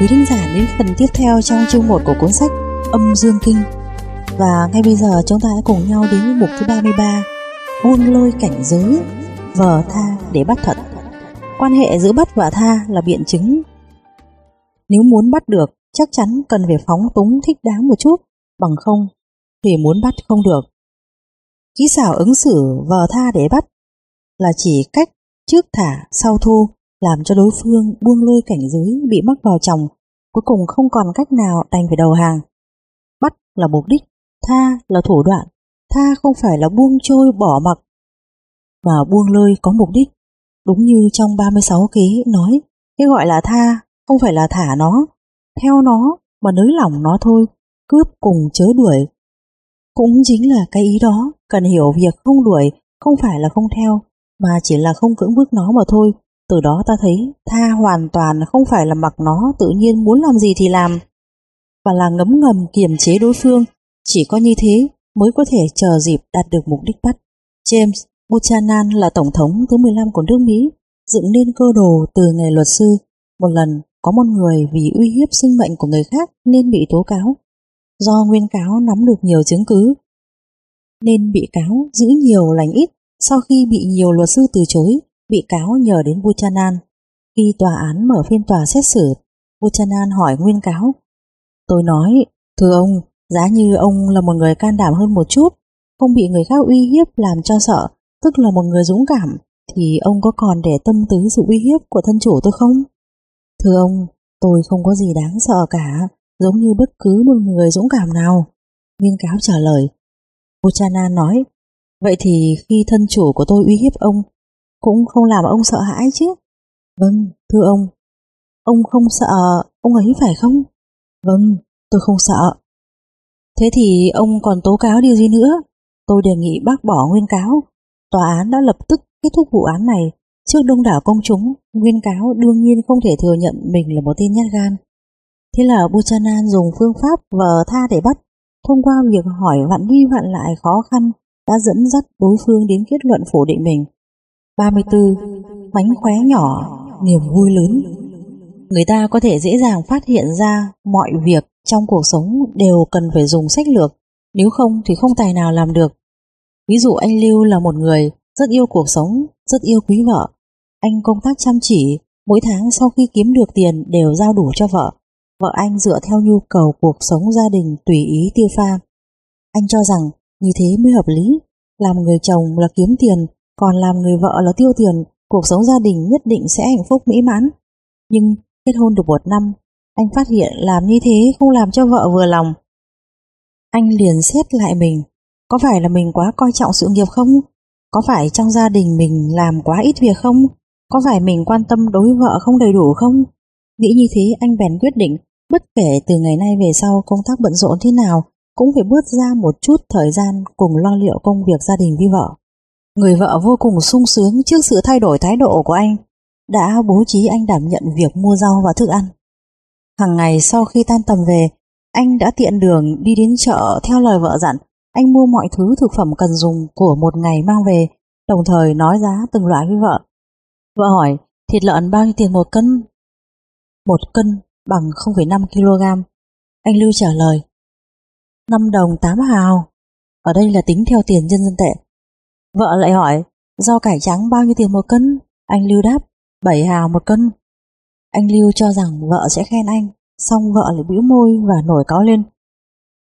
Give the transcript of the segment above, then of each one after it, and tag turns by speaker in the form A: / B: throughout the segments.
A: Quý thính giả đến phần tiếp theo trong chương 1 của cuốn sách Âm Dương Kinh. Và ngay bây giờ chúng ta hãy cùng nhau đến với mục thứ 33 Buông lôi cảnh giới, vờ tha để bắt thật. Quan hệ giữa bắt và tha là biện chứng. Nếu muốn bắt được, chắc chắn cần phải phóng túng thích đáng một chút, bằng không thì muốn bắt không được. Kỹ xảo ứng xử vờ tha để bắt là chỉ cách trước thả sau thu làm cho đối phương buông lơi cảnh giới bị mắc vào chồng, cuối cùng không còn cách nào đành phải đầu hàng. Bắt là mục đích, tha là thủ đoạn, tha không phải là buông trôi bỏ mặc, mà buông lơi có mục đích. Đúng như trong 36 ký nói, cái gọi là tha không phải là thả nó, theo nó mà nới lỏng nó thôi, cướp cùng chớ đuổi. Cũng chính là cái ý đó, cần hiểu việc không đuổi không phải là không theo, mà chỉ là không cưỡng bức nó mà thôi. Từ đó ta thấy tha hoàn toàn không phải là mặc nó tự nhiên muốn làm gì thì làm, và là ngấm ngầm kiềm chế đối phương. Chỉ có như thế mới có thể chờ dịp đạt được mục đích bắt. James Buchanan là tổng thống thứ 15 của nước Mỹ, dựng nên cơ đồ từ nghề luật sư. Một lần có một người vì uy hiếp sinh mệnh của người khác nên bị tố cáo. Do nguyên cáo nắm được nhiều chứng cứ, nên bị cáo giữ nhiều lành ít. Sau khi bị nhiều luật sư từ chối, bị cáo nhờ đến Buchanan. Khi tòa án mở phiên tòa xét xử, Buchanan hỏi nguyên cáo. Tôi nói, thưa ông, giá như ông là một người can đảm hơn một chút, không bị người khác uy hiếp làm cho sợ, tức là một người dũng cảm, thì ông có còn để tâm tứ sự uy hiếp của thân chủ tôi không? Thưa ông, tôi không có gì đáng sợ cả, giống như bất cứ một người dũng cảm nào. Nguyên cáo trả lời. Buchanan nói, vậy thì khi thân chủ của tôi uy hiếp ông, cũng không làm ông sợ hãi chứ. Vâng, thưa ông. Ông không sợ ông ấy phải không? Vâng, tôi không sợ. Thế thì ông còn tố cáo điều gì nữa? Tôi đề nghị bác bỏ nguyên cáo. Tòa án đã lập tức kết thúc vụ án này. Trước đông đảo công chúng, nguyên cáo đương nhiên không thể thừa nhận mình là một tên nhát gan. Thế là Buchanan dùng phương pháp vờ tha để bắt. Thông qua việc hỏi vặn đi vặn lại khó khăn đã dẫn dắt đối phương đến kết luận phủ định mình. 34. Mánh khóe nhỏ, niềm vui lớn Người ta có thể dễ dàng phát hiện ra mọi việc trong cuộc sống đều cần phải dùng sách lược, nếu không thì không tài nào làm được. Ví dụ anh Lưu là một người rất yêu cuộc sống, rất yêu quý vợ. Anh công tác chăm chỉ, mỗi tháng sau khi kiếm được tiền đều giao đủ cho vợ. Vợ anh dựa theo nhu cầu cuộc sống gia đình tùy ý tiêu pha. Anh cho rằng như thế mới hợp lý, làm người chồng là kiếm tiền còn làm người vợ là tiêu tiền, cuộc sống gia đình nhất định sẽ hạnh phúc mỹ mãn. Nhưng kết hôn được một năm, anh phát hiện làm như thế không làm cho vợ vừa lòng. Anh liền xét lại mình, có phải là mình quá coi trọng sự nghiệp không? Có phải trong gia đình mình làm quá ít việc không? Có phải mình quan tâm đối vợ không đầy đủ không? Nghĩ như thế anh bèn quyết định, bất kể từ ngày nay về sau công tác bận rộn thế nào, cũng phải bước ra một chút thời gian cùng lo liệu công việc gia đình với vợ. Người vợ vô cùng sung sướng trước sự thay đổi thái độ của anh, đã bố trí anh đảm nhận việc mua rau và thức ăn. Hàng ngày sau khi tan tầm về, anh đã tiện đường đi đến chợ theo lời vợ dặn, anh mua mọi thứ thực phẩm cần dùng của một ngày mang về, đồng thời nói giá từng loại với vợ. Vợ hỏi, thịt lợn bao nhiêu tiền một cân? Một cân bằng 0,5 kg. Anh Lưu trả lời, 5 đồng 8 hào. Ở đây là tính theo tiền nhân dân tệ. Vợ lại hỏi, rau cải trắng bao nhiêu tiền một cân? Anh Lưu đáp, 7 hào một cân. Anh Lưu cho rằng vợ sẽ khen anh, xong vợ lại bĩu môi và nổi cáo lên.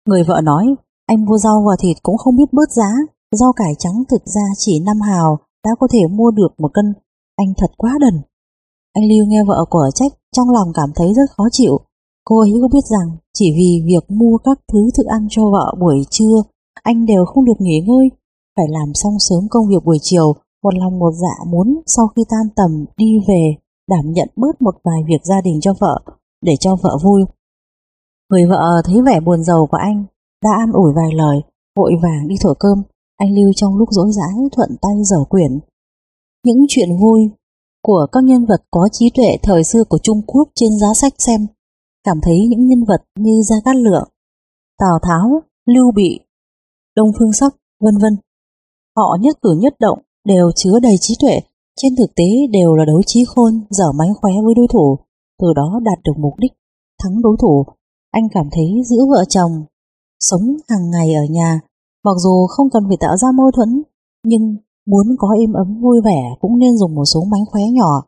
A: Người vợ nói, anh mua rau và thịt cũng không biết bớt giá, rau cải trắng thực ra chỉ 5 hào đã có thể mua được một cân, anh thật quá đần. Anh Lưu nghe vợ của trách, trong lòng cảm thấy rất khó chịu. Cô ấy có biết rằng chỉ vì việc mua các thứ thức ăn cho vợ buổi trưa, anh đều không được nghỉ ngơi, phải làm xong sớm công việc buổi chiều, một lòng một dạ muốn sau khi tan tầm đi về đảm nhận bớt một vài việc gia đình cho vợ, để cho vợ vui. Người vợ thấy vẻ buồn giàu của anh, đã an ủi vài lời, vội vàng đi thổi cơm, anh Lưu trong lúc rỗi rãi thuận tay dở quyển. Những chuyện vui của các nhân vật có trí tuệ thời xưa của Trung Quốc trên giá sách xem, cảm thấy những nhân vật như Gia Cát Lượng, Tào Tháo, Lưu Bị, Đông Phương Sắc, vân vân Họ nhất cử nhất động đều chứa đầy trí tuệ, trên thực tế đều là đấu trí khôn, dở mánh khóe với đối thủ. từ đó đạt được mục đích, thắng đối thủ. Anh cảm thấy giữ vợ chồng, sống hàng ngày ở nhà, mặc dù không cần phải tạo ra mâu thuẫn, nhưng muốn có im ấm vui vẻ cũng nên dùng một số mánh khóe nhỏ,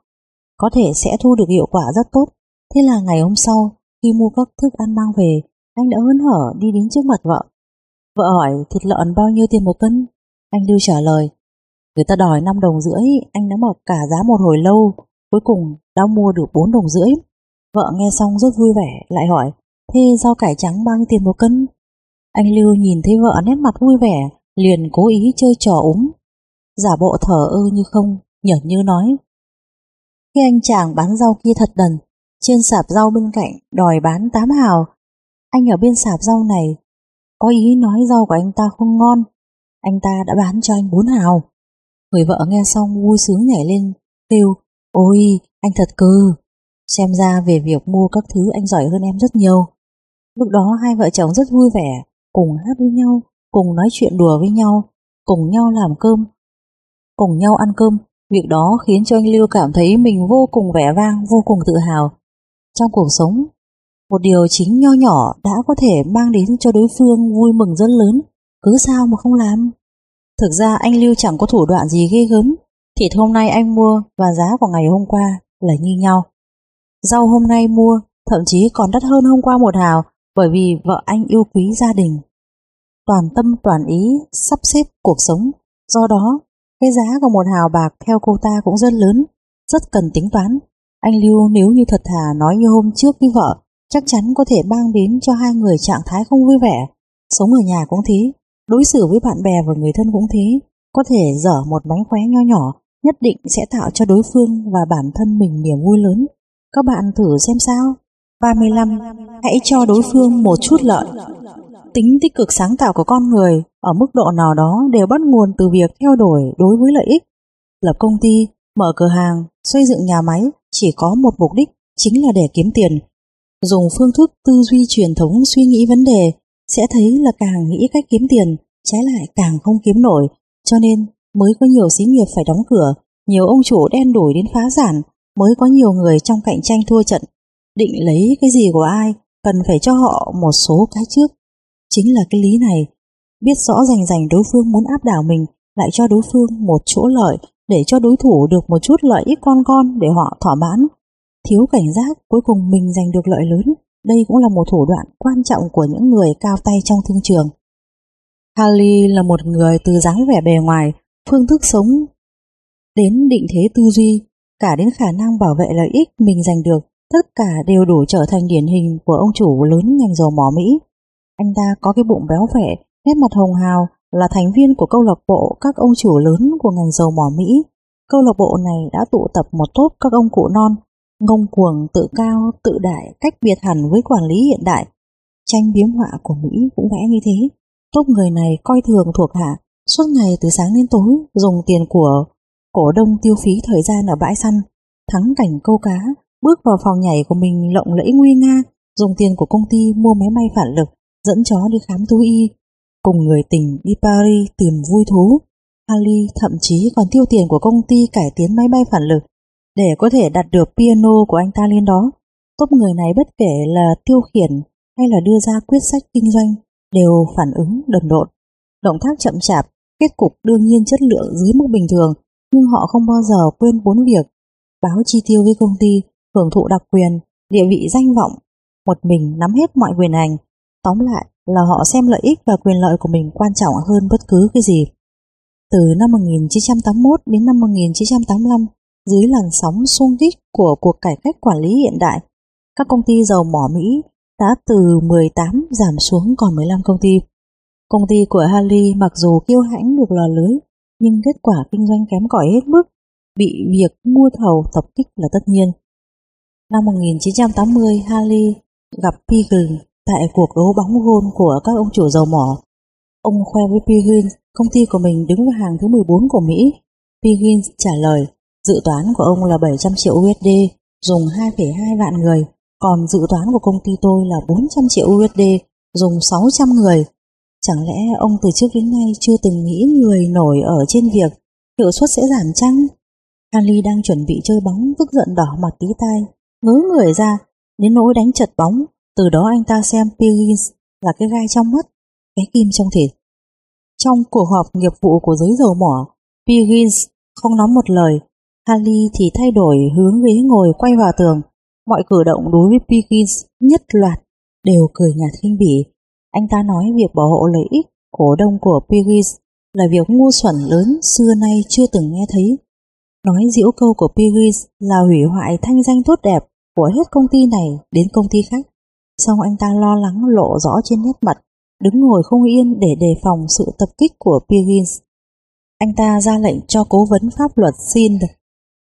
A: có thể sẽ thu được hiệu quả rất tốt. Thế là ngày hôm sau, khi mua các thức ăn mang về, anh đã hớn hở đi đến trước mặt vợ. Vợ hỏi thịt lợn bao nhiêu tiền một cân? Anh Lưu trả lời, người ta đòi 5 đồng rưỡi, anh đã mặc cả giá một hồi lâu, cuối cùng đã mua được 4 đồng rưỡi. Vợ nghe xong rất vui vẻ, lại hỏi, thế rau cải trắng bao nhiêu tiền một cân? Anh Lưu nhìn thấy vợ nét mặt vui vẻ, liền cố ý chơi trò úng. Giả bộ thở ơ như không, nhởn như nói. Khi anh chàng bán rau kia thật đần, trên sạp rau bên cạnh đòi bán 8 hào. Anh ở bên sạp rau này có ý nói rau của anh ta không ngon. Anh ta đã bán cho anh bốn hào. Người vợ nghe xong vui sướng nhảy lên, kêu, ôi, anh thật cơ. Xem ra về việc mua các thứ anh giỏi hơn em rất nhiều. Lúc đó hai vợ chồng rất vui vẻ, cùng hát với nhau, cùng nói chuyện đùa với nhau, cùng nhau làm cơm, cùng nhau ăn cơm. Việc đó khiến cho anh Lưu cảm thấy mình vô cùng vẻ vang, vô cùng tự hào. Trong cuộc sống, một điều chính nho nhỏ đã có thể mang đến cho đối phương vui mừng rất lớn, cứ sao mà không làm. Thực ra anh Lưu chẳng có thủ đoạn gì ghê gớm, thịt hôm nay anh mua và giá của ngày hôm qua là như nhau. Rau hôm nay mua thậm chí còn đắt hơn hôm qua một hào bởi vì vợ anh yêu quý gia đình. Toàn tâm toàn ý sắp xếp cuộc sống, do đó cái giá của một hào bạc theo cô ta cũng rất lớn, rất cần tính toán. Anh Lưu nếu như thật thà nói như hôm trước với vợ, chắc chắn có thể mang đến cho hai người trạng thái không vui vẻ. Sống ở nhà cũng thế, đối xử với bạn bè và người thân cũng thế. Có thể dở một bánh khóe nho nhỏ, nhất định sẽ tạo cho đối phương và bản thân mình niềm vui lớn. Các bạn thử xem sao. 35. Hãy cho đối phương một chút lợi. Tính tích cực sáng tạo của con người ở mức độ nào đó đều bắt nguồn từ việc theo đuổi đối với lợi ích. Lập công ty, mở cửa hàng, xây dựng nhà máy chỉ có một mục đích chính là để kiếm tiền. Dùng phương thức tư duy truyền thống suy nghĩ vấn đề sẽ thấy là càng nghĩ cách kiếm tiền, trái lại càng không kiếm nổi, cho nên mới có nhiều xí nghiệp phải đóng cửa, nhiều ông chủ đen đuổi đến phá sản, mới có nhiều người trong cạnh tranh thua trận. Định lấy cái gì của ai, cần phải cho họ một số cái trước. Chính là cái lý này, biết rõ rành rành đối phương muốn áp đảo mình, lại cho đối phương một chỗ lợi để cho đối thủ được một chút lợi ích con con để họ thỏa mãn. Thiếu cảnh giác, cuối cùng mình giành được lợi lớn. Đây cũng là một thủ đoạn quan trọng của những người cao tay trong thương trường. Harley là một người từ dáng vẻ bề ngoài, phương thức sống, đến định thế tư duy, cả đến khả năng bảo vệ lợi ích mình giành được, tất cả đều đủ trở thành điển hình của ông chủ lớn ngành dầu mỏ Mỹ. Anh ta có cái bụng béo phệ, nét mặt hồng hào, là thành viên của câu lạc bộ các ông chủ lớn của ngành dầu mỏ Mỹ. Câu lạc bộ này đã tụ tập một tốt các ông cụ non, ngông cuồng, tự cao, tự đại, cách biệt hẳn với quản lý hiện đại. Tranh biếm họa của Mỹ cũng vẽ như thế. Tốt người này coi thường thuộc hạ, suốt ngày từ sáng đến tối dùng tiền của cổ đông tiêu phí thời gian ở bãi săn, thắng cảnh câu cá, bước vào phòng nhảy của mình lộng lẫy nguy nga, dùng tiền của công ty mua máy bay phản lực, dẫn chó đi khám thú y, cùng người tình đi Paris tìm vui thú. Ali thậm chí còn tiêu tiền của công ty cải tiến máy bay phản lực để có thể đặt được piano của anh ta lên đó. Tốt người này bất kể là tiêu khiển hay là đưa ra quyết sách kinh doanh đều phản ứng đần độn. Động tác chậm chạp, kết cục đương nhiên chất lượng dưới mức bình thường, nhưng họ không bao giờ quên bốn việc. Báo chi tiêu với công ty, hưởng thụ đặc quyền, địa vị danh vọng, một mình nắm hết mọi quyền hành. Tóm lại, là họ xem lợi ích và quyền lợi của mình quan trọng hơn bất cứ cái gì. Từ năm 1981 đến năm 1985, dưới làn sóng xung kích của cuộc cải cách quản lý hiện đại, các công ty dầu mỏ Mỹ đã từ 18 giảm xuống còn 15 công ty. Công ty của Harley mặc dù kiêu hãnh được lò lưới, nhưng kết quả kinh doanh kém cỏi hết mức, bị việc mua thầu tập kích là tất nhiên. Năm 1980, Harley gặp Pigel Tại cuộc đấu bóng gôn của các ông chủ dầu mỏ, ông khoe với Piggins công ty của mình đứng vào hàng thứ 14 của Mỹ. Piggins trả lời, dự toán của ông là 700 triệu USD, dùng 2,2 vạn người, còn dự toán của công ty tôi là 400 triệu USD, dùng 600 người. Chẳng lẽ ông từ trước đến nay chưa từng nghĩ người nổi ở trên việc hiệu suất sẽ giảm chăng? Ali đang chuẩn bị chơi bóng tức giận đỏ mặt tí tai, ngớ người ra, đến nỗi đánh chật bóng, từ đó anh ta xem Piggins là cái gai trong mắt, cái kim trong thịt. Trong cuộc họp nghiệp vụ của giới dầu mỏ, Piggins không nói một lời, Harley thì thay đổi hướng ghế ngồi quay vào tường. Mọi cử động đối với Piggins nhất loạt đều cười nhạt khinh bỉ. Anh ta nói việc bảo hộ lợi ích cổ đông của Piggins là việc ngu xuẩn lớn xưa nay chưa từng nghe thấy. Nói diễu câu của Piggins là hủy hoại thanh danh tốt đẹp của hết công ty này đến công ty khác. Xong anh ta lo lắng lộ rõ trên nét mặt, đứng ngồi không yên để đề phòng sự tập kích của Piggins. Anh ta ra lệnh cho cố vấn pháp luật Sind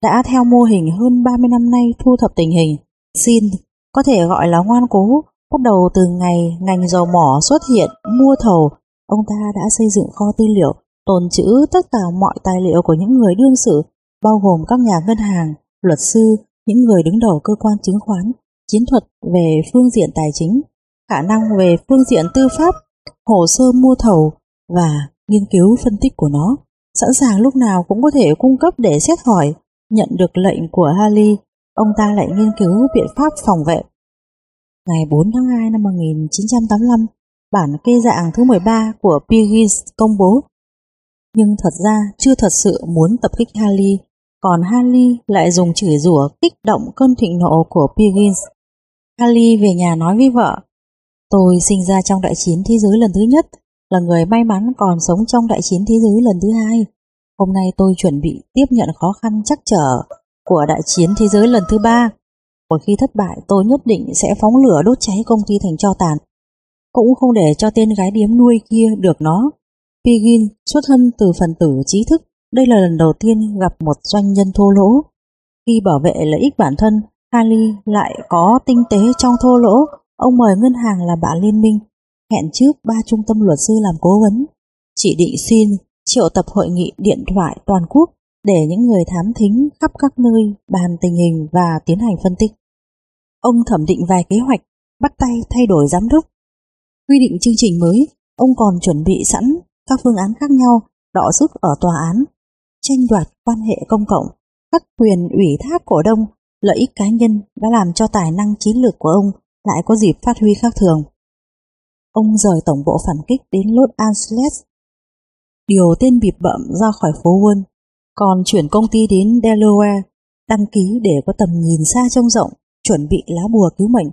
A: đã theo mô hình hơn 30 năm nay thu thập tình hình. Xin có thể gọi là ngoan cố, bắt đầu từ ngày ngành dầu mỏ xuất hiện mua thầu, ông ta đã xây dựng kho tư liệu, tồn trữ tất cả mọi tài liệu của những người đương sự, bao gồm các nhà ngân hàng, luật sư, những người đứng đầu cơ quan chứng khoán, chiến thuật về phương diện tài chính, khả năng về phương diện tư pháp, hồ sơ mua thầu và nghiên cứu phân tích của nó, sẵn sàng lúc nào cũng có thể cung cấp để xét hỏi. Nhận được lệnh của Harley, ông ta lại nghiên cứu biện pháp phòng vệ. Ngày 4 tháng 2 năm 1985, bản kê dạng thứ 13 của Piggins công bố. Nhưng thật ra chưa thật sự muốn tập kích Harley, còn Harley lại dùng chửi rủa kích động cơn thịnh nộ của Piggins. Harley về nhà nói với vợ, tôi sinh ra trong đại chiến thế giới lần thứ nhất, là người may mắn còn sống trong đại chiến thế giới lần thứ hai. Hôm nay tôi chuẩn bị tiếp nhận khó khăn chắc trở của đại chiến thế giới lần thứ ba. Một khi thất bại tôi nhất định sẽ phóng lửa đốt cháy công ty thành cho tàn. Cũng không để cho tên gái điếm nuôi kia được nó. Pigin xuất thân từ phần tử trí thức. Đây là lần đầu tiên gặp một doanh nhân thô lỗ. Khi bảo vệ lợi ích bản thân, Harley lại có tinh tế trong thô lỗ. Ông mời ngân hàng là bạn liên minh, hẹn trước ba trung tâm luật sư làm cố vấn, chỉ định xin triệu tập hội nghị điện thoại toàn quốc để những người thám thính khắp các nơi bàn tình hình và tiến hành phân tích. Ông thẩm định vài kế hoạch, bắt tay thay đổi giám đốc. Quy định chương trình mới, ông còn chuẩn bị sẵn các phương án khác nhau đọ sức ở tòa án, tranh đoạt quan hệ công cộng, các quyền ủy thác cổ đông, lợi ích cá nhân đã làm cho tài năng chiến lược của ông lại có dịp phát huy khác thường. Ông rời tổng bộ phản kích đến Los Angeles, điều tên bịp bậm ra khỏi phố Wall, còn chuyển công ty đến Delaware, đăng ký để có tầm nhìn xa trông rộng, chuẩn bị lá bùa cứu mệnh.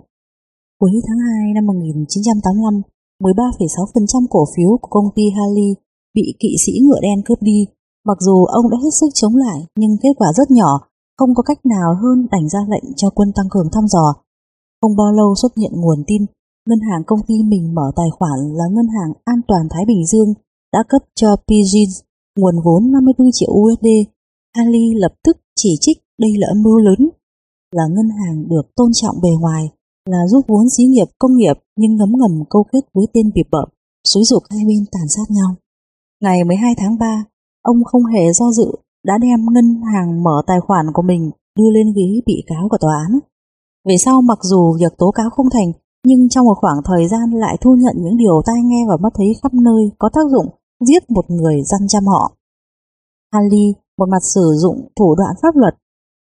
A: Cuối tháng 2 năm 1985, 13,6% cổ phiếu của công ty Harley bị kỵ sĩ ngựa đen cướp đi. Mặc dù ông đã hết sức chống lại, nhưng kết quả rất nhỏ, không có cách nào hơn đành ra lệnh cho quân tăng cường thăm dò. Không bao lâu xuất hiện nguồn tin, ngân hàng công ty mình mở tài khoản là Ngân hàng An toàn Thái Bình Dương đã cấp cho Pidgeys nguồn vốn 54 triệu USD. Ali lập tức chỉ trích đây là âm mưu lớn, là ngân hàng được tôn trọng bề ngoài, là giúp vốn xí nghiệp công nghiệp nhưng ngấm ngầm câu kết với tên bịp bợm, xúi dục hai bên tàn sát nhau. Ngày 12 tháng 3, ông không hề do dự đã đem ngân hàng mở tài khoản của mình đưa lên ghế bị cáo của tòa án. Về sau mặc dù việc tố cáo không thành, nhưng trong một khoảng thời gian lại thu nhận những điều tai nghe và mắt thấy khắp nơi có tác dụng giết một người dăm chăm họ. Ali một mặt sử dụng thủ đoạn pháp luật,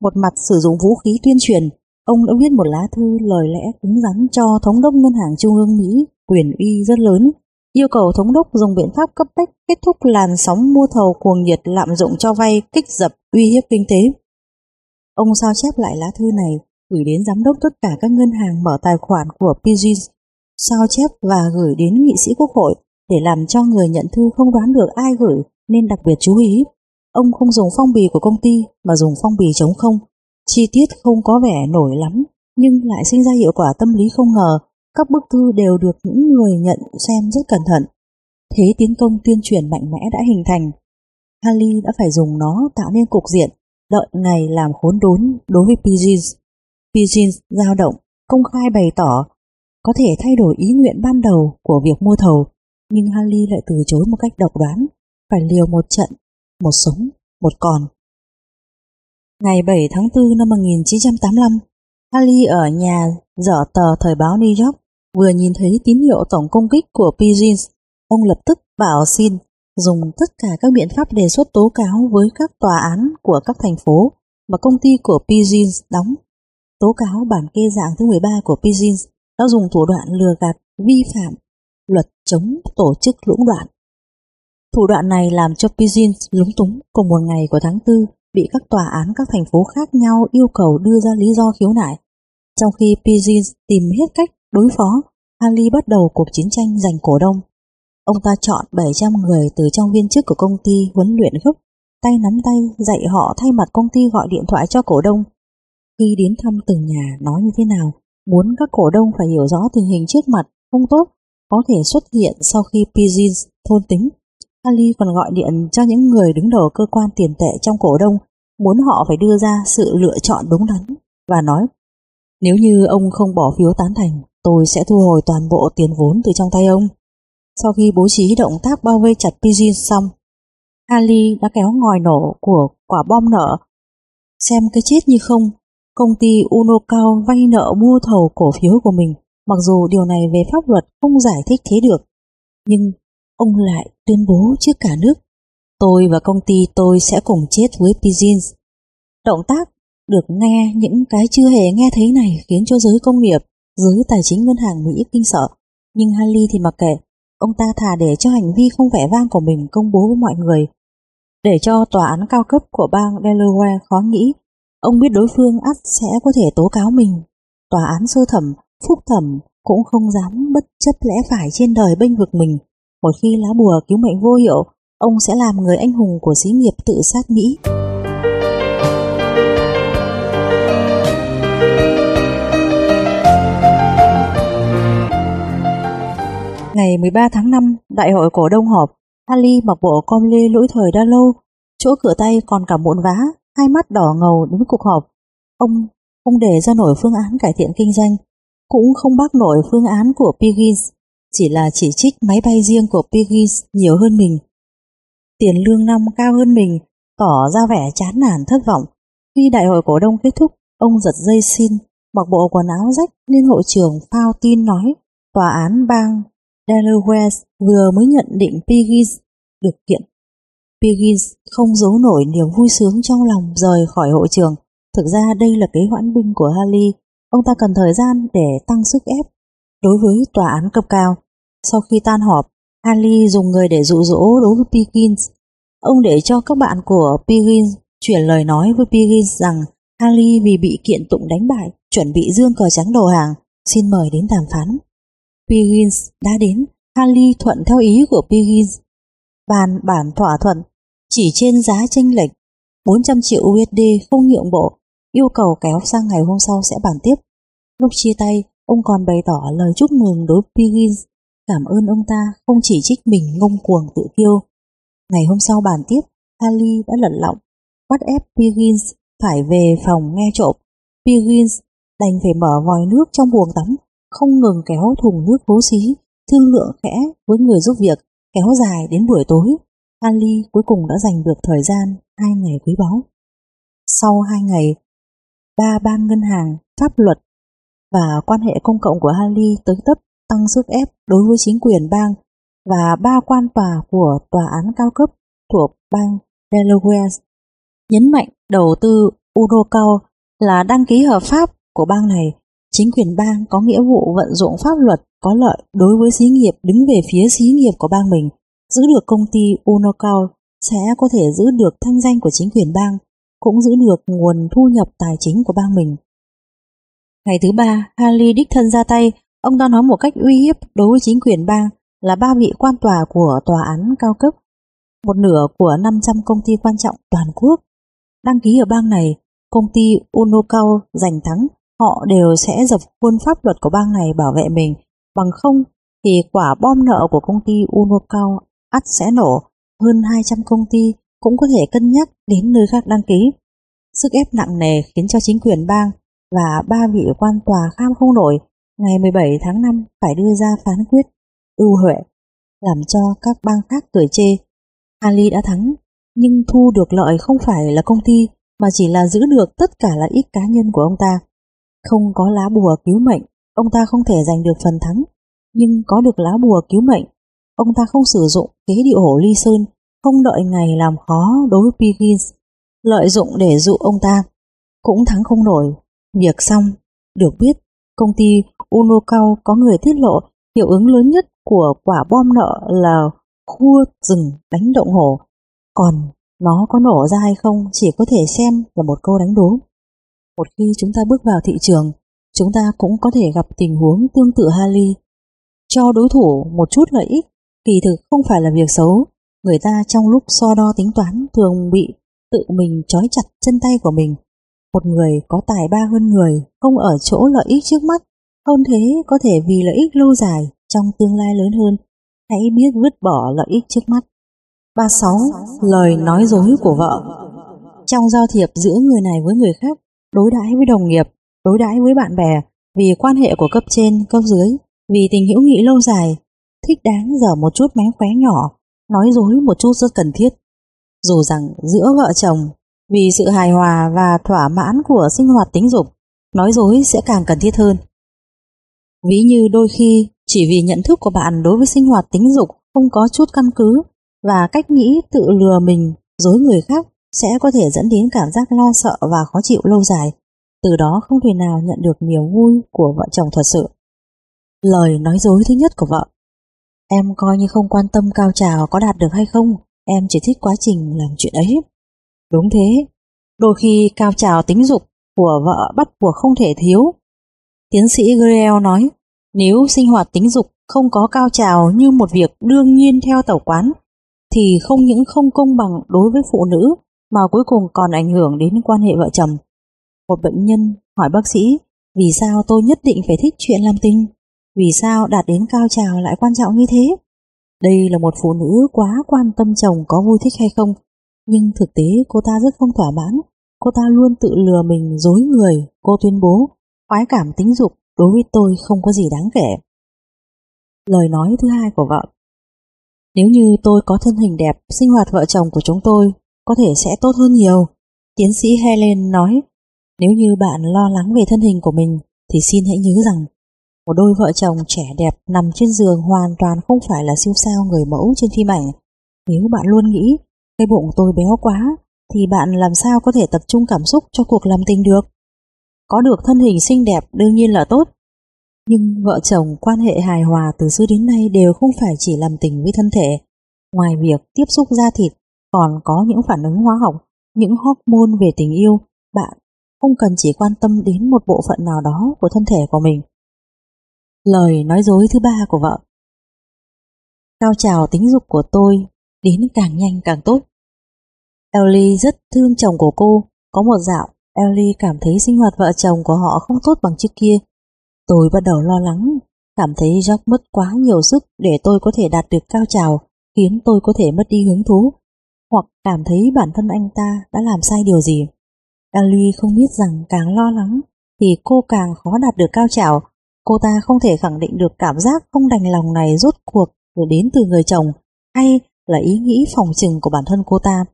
A: một mặt sử dụng vũ khí tuyên truyền, ông đã viết một lá thư lời lẽ cứng rắn cho thống đốc ngân hàng trung ương Mỹ, quyền uy rất lớn, yêu cầu thống đốc dùng biện pháp cấp bách kết thúc làn sóng mua thầu cuồng nhiệt lạm dụng cho vay kích dập uy hiếp kinh tế. Ông sao chép lại lá thư này gửi đến giám đốc tất cả các ngân hàng mở tài khoản của PG, sao chép và gửi đến nghị sĩ quốc hội để làm cho người nhận thư không đoán được ai gửi nên đặc biệt chú ý. Ông không dùng phong bì của công ty mà dùng phong bì chống không. Chi tiết không có vẻ nổi lắm nhưng lại sinh ra hiệu quả tâm lý không ngờ. Các bức thư đều được những người nhận xem rất cẩn thận. Thế tiến công tuyên truyền mạnh mẽ đã hình thành. Harley đã phải dùng nó tạo nên cục diện đợi ngày làm khốn đốn đối với Pigeons. Pigeons dao động, công khai bày tỏ có thể thay đổi ý nguyện ban đầu của việc mua thầu nhưng Harley lại từ chối một cách độc đoán, phải liều một trận, một sống, một còn. Ngày 7 tháng 4 năm 1985, Harley ở nhà dở tờ thời báo New York vừa nhìn thấy tín hiệu tổng công kích của Pigeons, ông lập tức bảo xin dùng tất cả các biện pháp đề xuất tố cáo với các tòa án của các thành phố mà công ty của Pigeons đóng. tố cáo bản kê dạng thứ 13 của Pigeons đã dùng thủ đoạn lừa gạt vi phạm luật chống tổ chức lũng đoạn. Thủ đoạn này làm cho Pizin lúng túng cùng một ngày của tháng 4 bị các tòa án các thành phố khác nhau yêu cầu đưa ra lý do khiếu nại. Trong khi Pizin tìm hết cách đối phó, Ali bắt đầu cuộc chiến tranh giành cổ đông. Ông ta chọn 700 người từ trong viên chức của công ty huấn luyện gấp, tay nắm tay dạy họ thay mặt công ty gọi điện thoại cho cổ đông. Khi đến thăm từng nhà nói như thế nào, muốn các cổ đông phải hiểu rõ tình hình trước mặt không tốt, có thể xuất hiện sau khi Pigeons thôn tính. Ali còn gọi điện cho những người đứng đầu cơ quan tiền tệ trong cổ đông, muốn họ phải đưa ra sự lựa chọn đúng đắn, và nói nếu như ông không bỏ phiếu tán thành, tôi sẽ thu hồi toàn bộ tiền vốn từ trong tay ông. Sau khi bố trí động tác bao vây chặt Pidgin xong, Ali đã kéo ngòi nổ của quả bom nợ. Xem cái chết như không, công ty Unocao vay nợ mua thầu cổ phiếu của mình, mặc dù điều này về pháp luật không giải thích thế được. Nhưng ông lại tuyên bố trước cả nước, tôi và công ty tôi sẽ cùng chết với Pizins. Động tác được nghe những cái chưa hề nghe thấy này khiến cho giới công nghiệp, giới tài chính ngân hàng Mỹ kinh sợ. Nhưng Haley thì mặc kệ, ông ta thà để cho hành vi không vẻ vang của mình công bố với mọi người. Để cho tòa án cao cấp của bang Delaware khó nghĩ, ông biết đối phương ắt sẽ có thể tố cáo mình. Tòa án sơ thẩm, phúc thẩm cũng không dám bất chấp lẽ phải trên đời bênh vực mình. Một khi lá bùa cứu mệnh vô hiệu, ông sẽ làm người anh hùng của xí nghiệp tự sát Mỹ. Ngày 13 tháng 5, đại hội cổ đông họp, Ali mặc bộ com lê lỗi thời đã lâu, chỗ cửa tay còn cả muộn vá, hai mắt đỏ ngầu đến cuộc họp. Ông không để ra nổi phương án cải thiện kinh doanh, cũng không bác nổi phương án của Piggins, chỉ là chỉ trích máy bay riêng của Piggins nhiều hơn mình. Tiền lương năm cao hơn mình, tỏ ra vẻ chán nản thất vọng. Khi đại hội cổ đông kết thúc, ông giật dây xin, mặc bộ quần áo rách lên hội trường phao tin nói tòa án bang Delaware vừa mới nhận định Piggins được kiện. Piggins không giấu nổi niềm vui sướng trong lòng rời khỏi hội trường. Thực ra đây là kế hoãn binh của Harley. Ông ta cần thời gian để tăng sức ép đối với tòa án cấp cao. Sau khi tan họp, Ali dùng người để dụ dỗ đối với Piggins. Ông để cho các bạn của Piggins chuyển lời nói với Piggins rằng Ali vì bị kiện tụng đánh bại, chuẩn bị dương cờ trắng đầu hàng, xin mời đến đàm phán. Piggins đã đến, Ali thuận theo ý của Piggins. Bàn bản thỏa thuận, chỉ trên giá tranh lệch 400 triệu USD không nhượng bộ, yêu cầu kéo sang ngày hôm sau sẽ bàn tiếp. Lúc chia tay, ông còn bày tỏ lời chúc mừng đối Piggins, cảm ơn ông ta không chỉ trích mình ngông cuồng tự kiêu. Ngày hôm sau bàn tiếp, Ali đã lật lọng, bắt ép Piggins phải về phòng nghe trộm. Piggins đành phải mở vòi nước trong buồng tắm không ngừng kéo thùng nước hố xí, thương lượng khẽ với người giúp việc, kéo dài đến buổi tối. Ali cuối cùng đã giành được thời gian hai ngày quý báu. Sau hai ngày, ba ban ngân hàng, pháp luật và quan hệ công cộng của Harley tới tấp tăng sức ép đối với chính quyền bang và ba quan tòa của tòa án cao cấp thuộc bang Delaware. Nhấn mạnh đầu tư Unocal là đăng ký hợp pháp của bang này. Chính quyền bang có nghĩa vụ vận dụng pháp luật có lợi đối với xí nghiệp đứng về phía xí nghiệp của bang mình, giữ được công ty Unocal sẽ có thể giữ được thanh danh của chính quyền bang, cũng giữ được nguồn thu nhập tài chính của bang mình. Ngày thứ ba, Harley đích thân ra tay, ông ta nói một cách uy hiếp đối với chính quyền bang là ba vị quan tòa của tòa án cao cấp, một nửa của 500 công ty quan trọng toàn quốc. Đăng ký ở bang này, công ty Unocao giành thắng họ đều sẽ dập khuôn pháp luật của bang này bảo vệ mình, bằng không thì quả bom nợ của công ty Unocao ắt sẽ nổ, hơn 200 công ty cũng có thể cân nhắc đến nơi khác đăng ký. Sức ép nặng nề khiến cho chính quyền bang và ba vị quan tòa kham không nổi ngày 17 tháng 5 phải đưa ra phán quyết ưu huệ, làm cho các bang khác cười chê. Ali đã thắng, nhưng thu được lợi không phải là công ty mà chỉ là giữ được tất cả lợi ích cá nhân của ông ta. Không có lá bùa cứu mệnh, ông ta không thể giành được phần thắng, nhưng có được lá bùa cứu mệnh, ông ta không sử dụng kế điệu hổ ly sơn, không đợi ngày làm khó đối với Piggins, lợi dụng để dụ ông ta, cũng thắng không nổi. Việc xong, được biết công ty Unocao có người tiết lộ hiệu ứng lớn nhất của quả bom nợ là khua rừng đánh động hổ. Còn nó có nổ ra hay không chỉ có thể xem là một câu đánh đố. Một khi chúng ta bước vào thị trường, chúng ta cũng có thể gặp tình huống tương tự Harley. Cho đối thủ một chút lợi ích, kỳ thực không phải là việc xấu. Người ta trong lúc so đo tính toán thường bị tự mình trói chặt chân tay của mình. Một người có tài ba hơn người, không ở chỗ lợi ích trước mắt, hơn thế có thể vì lợi ích lâu dài trong tương lai lớn hơn, hãy biết vứt bỏ lợi ích trước mắt. 36. Lời nói dối của vợ Trong giao thiệp giữa người này với người khác, đối đãi với đồng nghiệp, đối đãi với bạn bè, vì quan hệ của cấp trên, cấp dưới, vì tình hữu nghị lâu dài, thích đáng dở một chút mánh khóe nhỏ, nói dối một chút rất cần thiết. Dù rằng giữa vợ chồng, vì sự hài hòa và thỏa mãn của sinh hoạt tính dục, nói dối sẽ càng cần thiết hơn. Ví như đôi khi, chỉ vì nhận thức của bạn đối với sinh hoạt tính dục không có chút căn cứ và cách nghĩ tự lừa mình, dối người khác sẽ có thể dẫn đến cảm giác lo sợ và khó chịu lâu dài, từ đó không thể nào nhận được niềm vui của vợ chồng thật sự. Lời nói dối thứ nhất của vợ Em coi như không quan tâm cao trào có đạt được hay không, em chỉ thích quá trình làm chuyện ấy. Đúng thế, đôi khi cao trào tính dục của vợ bắt buộc không thể thiếu. Tiến sĩ greel nói, nếu sinh hoạt tính dục không có cao trào như một việc đương nhiên theo tàu quán, thì không những không công bằng đối với phụ nữ mà cuối cùng còn ảnh hưởng đến quan hệ vợ chồng. Một bệnh nhân hỏi bác sĩ vì sao tôi nhất định phải thích chuyện làm tình, vì sao đạt đến cao trào lại quan trọng như thế. Đây là một phụ nữ quá quan tâm chồng có vui thích hay không, nhưng thực tế cô ta rất không thỏa mãn. Cô ta luôn tự lừa mình dối người, cô tuyên bố, khoái cảm tính dục đối với tôi không có gì đáng kể. Lời nói thứ hai của vợ Nếu như tôi có thân hình đẹp, sinh hoạt vợ chồng của chúng tôi có thể sẽ tốt hơn nhiều. Tiến sĩ Helen nói, nếu như bạn lo lắng về thân hình của mình thì xin hãy nhớ rằng một đôi vợ chồng trẻ đẹp nằm trên giường hoàn toàn không phải là siêu sao người mẫu trên phim ảnh. Nếu bạn luôn nghĩ cái bụng tôi béo quá thì bạn làm sao có thể tập trung cảm xúc cho cuộc làm tình được. Có được thân hình xinh đẹp đương nhiên là tốt. Nhưng vợ chồng quan hệ hài hòa từ xưa đến nay đều không phải chỉ làm tình với thân thể. Ngoài việc tiếp xúc da thịt, còn có những phản ứng hóa học, những hormone về tình yêu, bạn không cần chỉ quan tâm đến một bộ phận nào đó của thân thể của mình. Lời nói dối thứ ba của vợ Cao trào tính dục của tôi đến càng nhanh càng tốt. Ellie rất thương chồng của cô, có một dạo Ellie cảm thấy sinh hoạt vợ chồng của họ không tốt bằng trước kia. Tôi bắt đầu lo lắng, cảm thấy Jack mất quá nhiều sức để tôi có thể đạt được cao trào, khiến tôi có thể mất đi hứng thú, hoặc cảm thấy bản thân anh ta đã làm sai điều gì. Ellie không biết rằng càng lo lắng thì cô càng khó đạt được cao trào. Cô ta không thể khẳng định được cảm giác không đành lòng này rốt cuộc rồi đến từ người chồng hay là ý nghĩ phòng trừng của bản thân cô ta.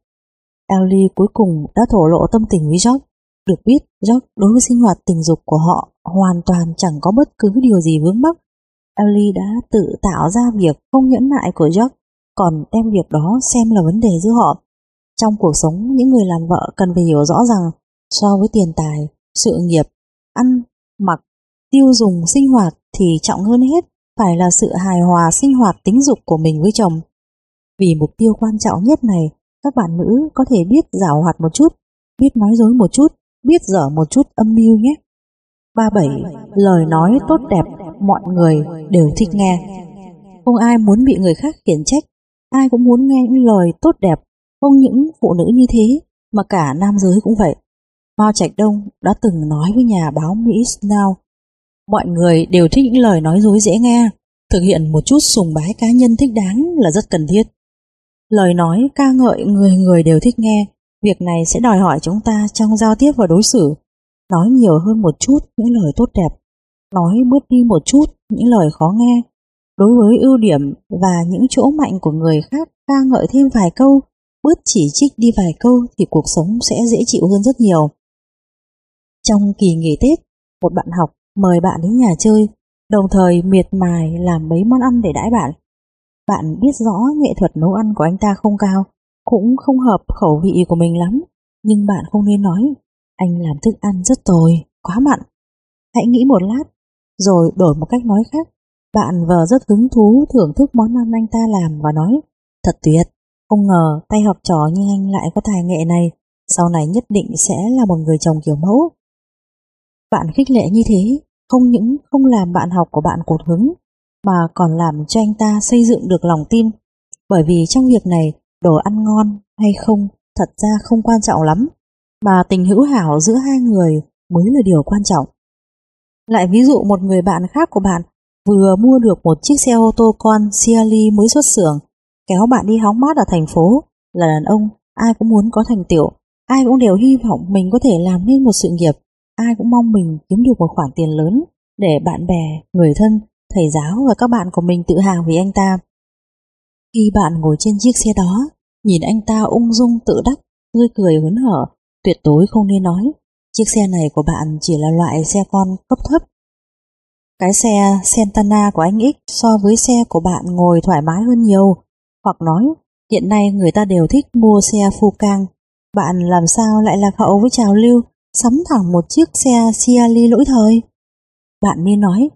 A: Ellie cuối cùng đã thổ lộ tâm tình với George. Được biết, George đối với sinh hoạt tình dục của họ hoàn toàn chẳng có bất cứ điều gì vướng mắc. Ellie đã tự tạo ra việc không nhẫn nại của George, còn đem việc đó xem là vấn đề giữa họ. Trong cuộc sống, những người làm vợ cần phải hiểu rõ rằng so với tiền tài, sự nghiệp, ăn, mặc, tiêu dùng, sinh hoạt thì trọng hơn hết phải là sự hài hòa sinh hoạt tính dục của mình với chồng. Vì mục tiêu quan trọng nhất này, các bạn nữ có thể biết giảo hoạt một chút, biết nói dối một chút, biết dở một chút âm mưu nhé. 37. Lời nói tốt đẹp, mọi người đều thích nghe. Không ai muốn bị người khác khiển trách, ai cũng muốn nghe những lời tốt đẹp, không những phụ nữ như thế, mà cả nam giới cũng vậy. Mao Trạch Đông đã từng nói với nhà báo Mỹ Snow, mọi người đều thích những lời nói dối dễ nghe, thực hiện một chút sùng bái cá nhân thích đáng là rất cần thiết. Lời nói ca ngợi người người đều thích nghe, việc này sẽ đòi hỏi chúng ta trong giao tiếp và đối xử, nói nhiều hơn một chút những lời tốt đẹp, nói bớt đi một chút những lời khó nghe. Đối với ưu điểm và những chỗ mạnh của người khác ca ngợi thêm vài câu, bớt chỉ trích đi vài câu thì cuộc sống sẽ dễ chịu hơn rất nhiều. Trong kỳ nghỉ Tết, một bạn học mời bạn đến nhà chơi, đồng thời miệt mài làm mấy món ăn để đãi bạn. Bạn biết rõ nghệ thuật nấu ăn của anh ta không cao, cũng không hợp khẩu vị của mình lắm, nhưng bạn không nên nói, anh làm thức ăn rất tồi, quá mặn. Hãy nghĩ một lát, rồi đổi một cách nói khác. Bạn vờ rất hứng thú thưởng thức món ăn anh ta làm và nói, thật tuyệt, không ngờ tay học trò như anh lại có tài nghệ này, sau này nhất định sẽ là một người chồng kiểu mẫu. Bạn khích lệ như thế, không những không làm bạn học của bạn cột hứng, mà còn làm cho anh ta xây dựng được lòng tin. Bởi vì trong việc này, đồ ăn ngon hay không thật ra không quan trọng lắm, mà tình hữu hảo giữa hai người mới là điều quan trọng. Lại ví dụ một người bạn khác của bạn vừa mua được một chiếc xe ô tô con Ciali mới xuất xưởng, kéo bạn đi hóng mát ở thành phố, là đàn ông, ai cũng muốn có thành tựu, ai cũng đều hy vọng mình có thể làm nên một sự nghiệp, ai cũng mong mình kiếm được một khoản tiền lớn để bạn bè, người thân, thầy giáo và các bạn của mình tự hào vì anh ta. Khi bạn ngồi trên chiếc xe đó, nhìn anh ta ung dung tự đắc, tươi cười hớn hở, tuyệt đối không nên nói. Chiếc xe này của bạn chỉ là loại xe con cấp thấp. Cái xe Santana của anh X so với xe của bạn ngồi thoải mái hơn nhiều. Hoặc nói, hiện nay người ta đều thích mua xe phu cang. Bạn làm sao lại lạc hậu với trào lưu, sắm thẳng một chiếc xe Ciali lỗi thời? Bạn Miên nói,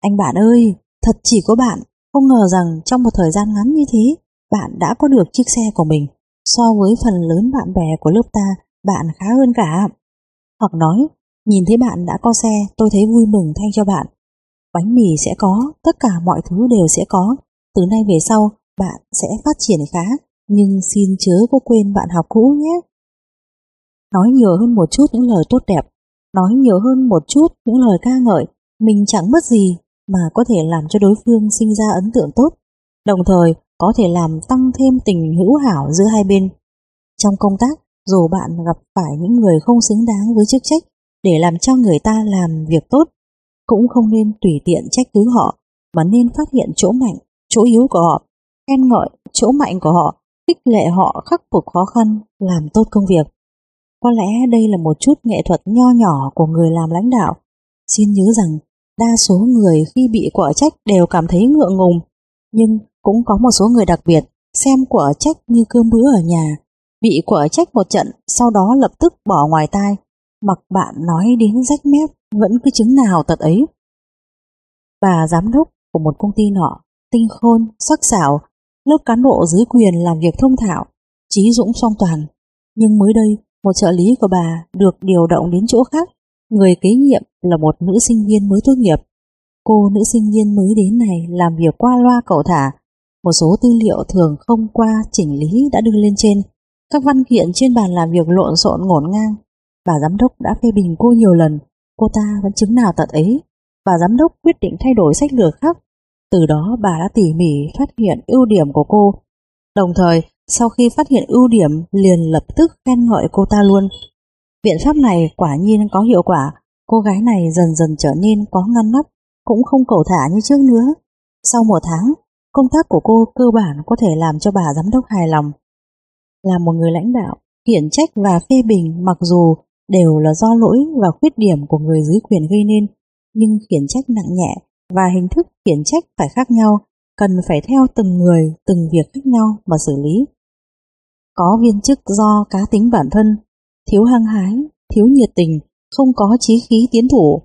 A: anh bạn ơi, thật chỉ có bạn, không ngờ rằng trong một thời gian ngắn như thế, bạn đã có được chiếc xe của mình. So với phần lớn bạn bè của lớp ta, bạn khá hơn cả. Hoặc nói, nhìn thấy bạn đã có xe, tôi thấy vui mừng thay cho bạn. Bánh mì sẽ có, tất cả mọi thứ đều sẽ có. Từ nay về sau, bạn sẽ phát triển khá, nhưng xin chớ có quên bạn học cũ nhé. Nói nhiều hơn một chút những lời tốt đẹp, nói nhiều hơn một chút những lời ca ngợi, mình chẳng mất gì mà có thể làm cho đối phương sinh ra ấn tượng tốt, đồng thời có thể làm tăng thêm tình hữu hảo giữa hai bên. Trong công tác, dù bạn gặp phải những người không xứng đáng với chức trách để làm cho người ta làm việc tốt, cũng không nên tùy tiện trách cứ họ, mà nên phát hiện chỗ mạnh, chỗ yếu của họ, khen ngợi chỗ mạnh của họ, khích lệ họ khắc phục khó khăn, làm tốt công việc. Có lẽ đây là một chút nghệ thuật nho nhỏ của người làm lãnh đạo. Xin nhớ rằng, đa số người khi bị quả trách đều cảm thấy ngượng ngùng, nhưng cũng có một số người đặc biệt xem quả trách như cơm bữa ở nhà, bị quả trách một trận, sau đó lập tức bỏ ngoài tai, mặc bạn nói đến rách mép, vẫn cứ chứng nào tật ấy. Bà giám đốc của một công ty nọ, tinh khôn, sắc sảo, lớp cán bộ dưới quyền làm việc thông thạo, trí dũng song toàn. Nhưng mới đây, một trợ lý của bà được điều động đến chỗ khác, người kế nhiệm là một nữ sinh viên mới tốt nghiệp. Cô nữ sinh viên mới đến này làm việc qua loa cậu thả, một số tư liệu thường không qua chỉnh lý đã đưa lên trên, các văn kiện trên bàn làm việc lộn xộn ngổn ngang. Bà giám đốc đã phê bình cô nhiều lần, cô ta vẫn chứng nào tật ấy. Bà giám đốc quyết định thay đổi sách lược khác. Từ đó bà đã tỉ mỉ phát hiện ưu điểm của cô. Đồng thời, sau khi phát hiện ưu điểm liền lập tức khen ngợi cô ta luôn. Biện pháp này quả nhiên có hiệu quả. Cô gái này dần dần trở nên có ngăn nắp, cũng không cầu thả như trước nữa. Sau một tháng, công tác của cô cơ bản có thể làm cho bà giám đốc hài lòng là một người lãnh đạo, khiển trách và phê bình mặc dù đều là do lỗi và khuyết điểm của người dưới quyền gây nên, nhưng khiển trách nặng nhẹ và hình thức khiển trách phải khác nhau, cần phải theo từng người, từng việc khác nhau mà xử lý. Có viên chức do cá tính bản thân, thiếu hăng hái, thiếu nhiệt tình, không có chí khí tiến thủ.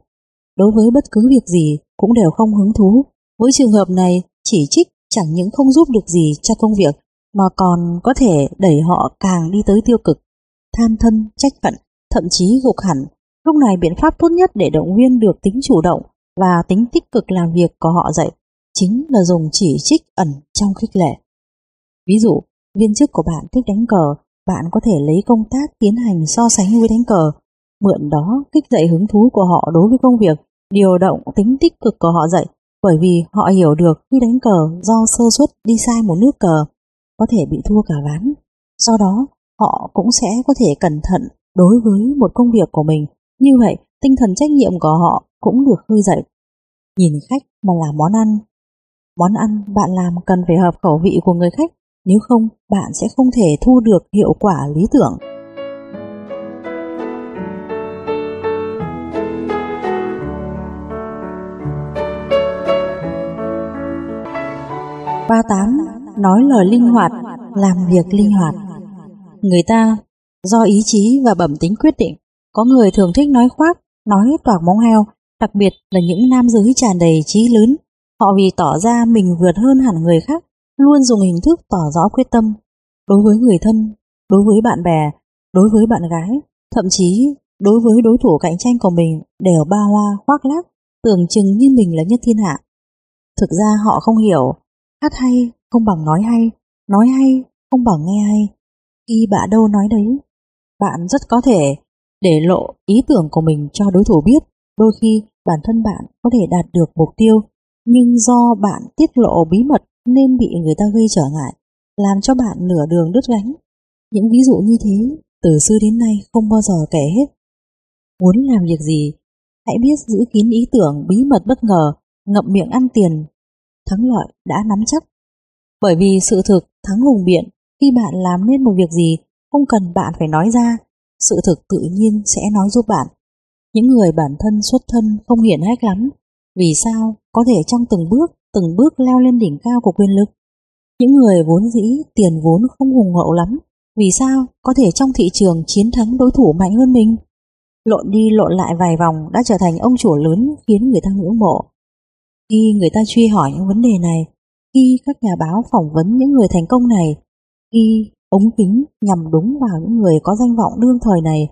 A: Đối với bất cứ việc gì cũng đều không hứng thú. Với trường hợp này, chỉ trích chẳng những không giúp được gì cho công việc mà còn có thể đẩy họ càng đi tới tiêu cực, tham thân, trách phận, thậm chí gục hẳn. Lúc này biện pháp tốt nhất để động viên được tính chủ động và tính tích cực làm việc của họ dậy chính là dùng chỉ trích ẩn trong khích lệ. Ví dụ, viên chức của bạn thích đánh cờ, bạn có thể lấy công tác tiến hành so sánh với đánh cờ, mượn đó kích dậy hứng thú của họ đối với công việc, điều động tính tích cực của họ dậy, bởi vì họ hiểu được khi đánh cờ do sơ suất đi sai một nước cờ có thể bị thua cả ván. Do đó, họ cũng sẽ có thể cẩn thận đối với một công việc của mình. Như vậy, tinh thần trách nhiệm của họ cũng được khơi dậy. Nhìn khách mà làm món ăn. Món ăn bạn làm cần phải hợp khẩu vị của người khách, nếu không bạn sẽ không thể thu được hiệu quả lý tưởng. Ba tám nói lời linh hoạt, làm việc linh hoạt. Người ta do ý chí và bẩm tính quyết định, có người thường thích nói khoác, nói toạc móng heo, đặc biệt là những nam giới tràn đầy trí lớn. Họ vì tỏ ra mình vượt hơn hẳn người khác, luôn dùng hình thức tỏ rõ quyết tâm. Đối với người thân, đối với bạn bè, đối với bạn gái, thậm chí đối với đối thủ cạnh tranh của mình đều ba hoa khoác lác, tưởng chừng như mình là nhất thiên hạ. Thực ra họ không hiểu, hát hay không bằng nói hay, nói hay không bằng nghe hay. Khi bạn đâu nói đấy, bạn rất có thể để lộ ý tưởng của mình cho đối thủ biết. Đôi khi bản thân bạn có thể đạt được mục tiêu, nhưng do bạn tiết lộ bí mật nên bị người ta gây trở ngại, làm cho bạn nửa đường đứt gánh. Những ví dụ như thế từ xưa đến nay không bao giờ kể hết. Muốn làm việc gì, hãy biết giữ kín ý tưởng bí mật bất ngờ, ngậm miệng ăn tiền. Thắng lợi đã nắm chắc. Bởi vì sự thực thắng hùng biện, khi bạn làm nên một việc gì, không cần bạn phải nói ra, sự thực tự nhiên sẽ nói giúp bạn. Những người bản thân xuất thân không hiển hách lắm, vì sao có thể trong từng bước, từng bước leo lên đỉnh cao của quyền lực? Những người vốn dĩ tiền vốn không hùng hậu lắm, vì sao có thể trong thị trường chiến thắng đối thủ mạnh hơn mình? Lộn đi lộn lại vài vòng đã trở thành ông chủ lớn khiến người ta ngưỡng mộ. Khi người ta truy hỏi những vấn đề này, khi các nhà báo phỏng vấn những người thành công này, khi ống kính nhằm đúng vào những người có danh vọng đương thời này,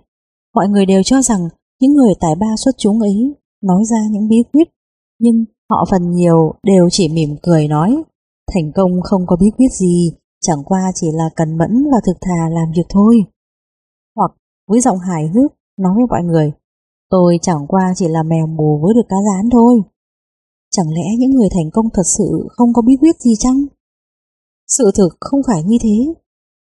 A: mọi người đều cho rằng những người tài ba xuất chúng ấy nói ra những bí quyết, nhưng họ phần nhiều đều chỉ mỉm cười nói thành công không có bí quyết gì, chẳng qua chỉ là cần mẫn và thực thà làm việc thôi. Hoặc với giọng hài hước nói với mọi người, tôi chẳng qua chỉ là mèo mù với được cá rán thôi. Chẳng lẽ những người thành công thật sự không có bí quyết gì chăng? Sự thực không phải như thế.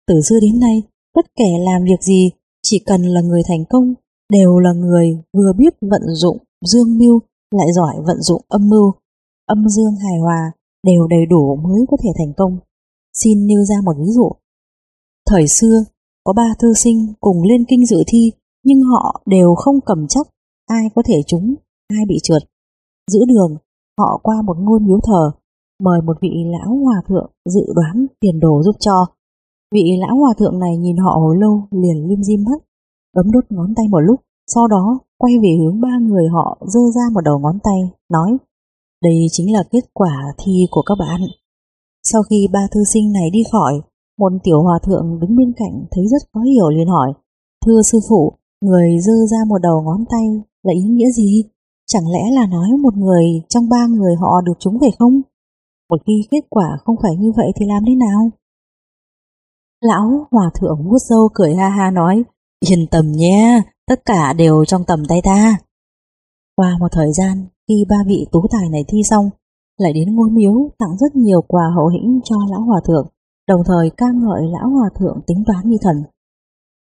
A: Từ xưa đến nay, bất kể làm việc gì, chỉ cần là người thành công, đều là người vừa biết vận dụng dương mưu lại giỏi vận dụng âm mưu. Âm dương hài hòa đều đầy đủ mới có thể thành công. Xin nêu ra một ví dụ. Thời xưa, có ba thư sinh cùng lên kinh dự thi, nhưng họ đều không cầm chắc ai có thể trúng, ai bị trượt. Giữa đường, họ qua một ngôi miếu thờ, mời một vị lão hòa thượng dự đoán tiền đồ giúp cho. Vị lão hòa thượng này nhìn họ hồi lâu liền lim dim mắt, bấm đốt ngón tay một lúc, sau đó quay về hướng ba người họ dơ ra một đầu ngón tay, nói đây chính là kết quả thi của các bạn. Sau khi ba thư sinh này đi khỏi, một tiểu hòa thượng đứng bên cạnh thấy rất khó hiểu liền hỏi, Thưa sư phụ, người dơ ra một đầu ngón tay là ý nghĩa gì? Chẳng lẽ là nói một người trong ba người họ được chúng phải không? Một khi kết quả không phải như vậy thì làm thế nào? Lão hòa thượng vuốt râu cười ha ha nói, yên tâm nhé, tất cả đều trong tầm tay ta. Qua một thời gian, khi ba vị tú tài này thi xong, lại đến ngôi miếu tặng rất nhiều quà hậu hĩnh cho lão hòa thượng, đồng thời ca ngợi lão hòa thượng tính toán như thần.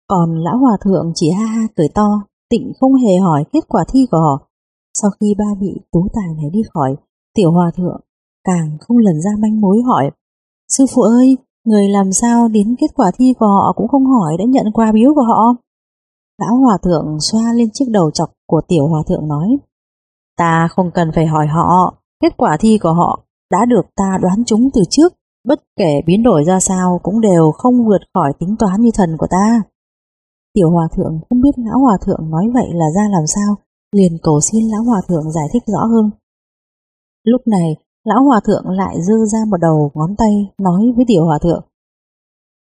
A: Còn lão hòa thượng chỉ ha ha cười to, tịnh không hề hỏi kết quả thi của họ. Sau khi ba vị tú tài này đi khỏi, tiểu hòa thượng càng không lần ra manh mối hỏi Sư phụ ơi, người làm sao đến kết quả thi của họ cũng không hỏi đã nhận quà biếu của họ? Lão hòa thượng xoa lên chiếc đầu chọc của tiểu hòa thượng nói Ta không cần phải hỏi họ, kết quả thi của họ đã được ta đoán chúng từ trước, bất kể biến đổi ra sao cũng đều không vượt khỏi tính toán như thần của ta. Tiểu hòa thượng không biết lão hòa thượng nói vậy là ra làm sao, liền cầu xin lão hòa thượng giải thích rõ hơn. Lúc này, lão hòa thượng lại dư ra một đầu ngón tay nói với tiểu hòa thượng.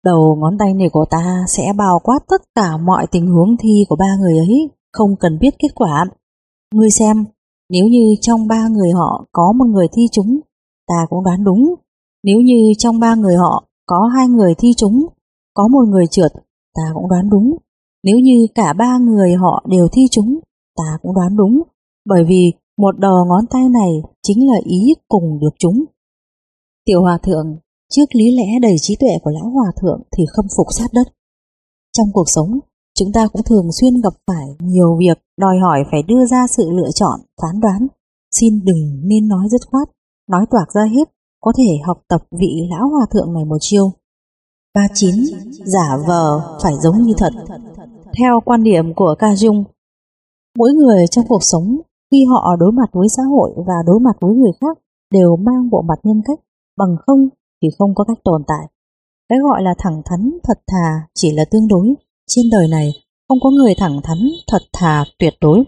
A: Đầu ngón tay này của ta sẽ bao quát tất cả mọi tình huống thi của ba người ấy, không cần biết kết quả. Ngươi xem, nếu như trong ba người họ có một người thi trúng, ta cũng đoán đúng. Nếu như trong ba người họ có hai người thi trúng, có một người trượt, ta cũng đoán đúng. Nếu như cả ba người họ đều thi trúng, ta cũng đoán đúng. Bởi vì một đầu ngón tay này chính là ý cùng được chúng. Tiểu Hòa Thượng, trước lý lẽ đầy trí tuệ của Lão Hòa Thượng thì khâm phục sát đất. Trong cuộc sống, Chúng ta cũng thường xuyên gặp phải nhiều việc đòi hỏi phải đưa ra sự lựa chọn, phán đoán. Xin đừng nên nói dứt khoát, nói toạc ra hết, có thể học tập vị lão hòa thượng này một chiêu. 39. Giả vờ phải giống như thật Theo quan điểm của Ca Dung, mỗi người trong cuộc sống khi họ đối mặt với xã hội và đối mặt với người khác đều mang bộ mặt nhân cách, bằng không thì không có cách tồn tại. Cái gọi là thẳng thắn, thật thà chỉ là tương đối, trên đời này không có người thẳng thắn, thật thà, tuyệt đối.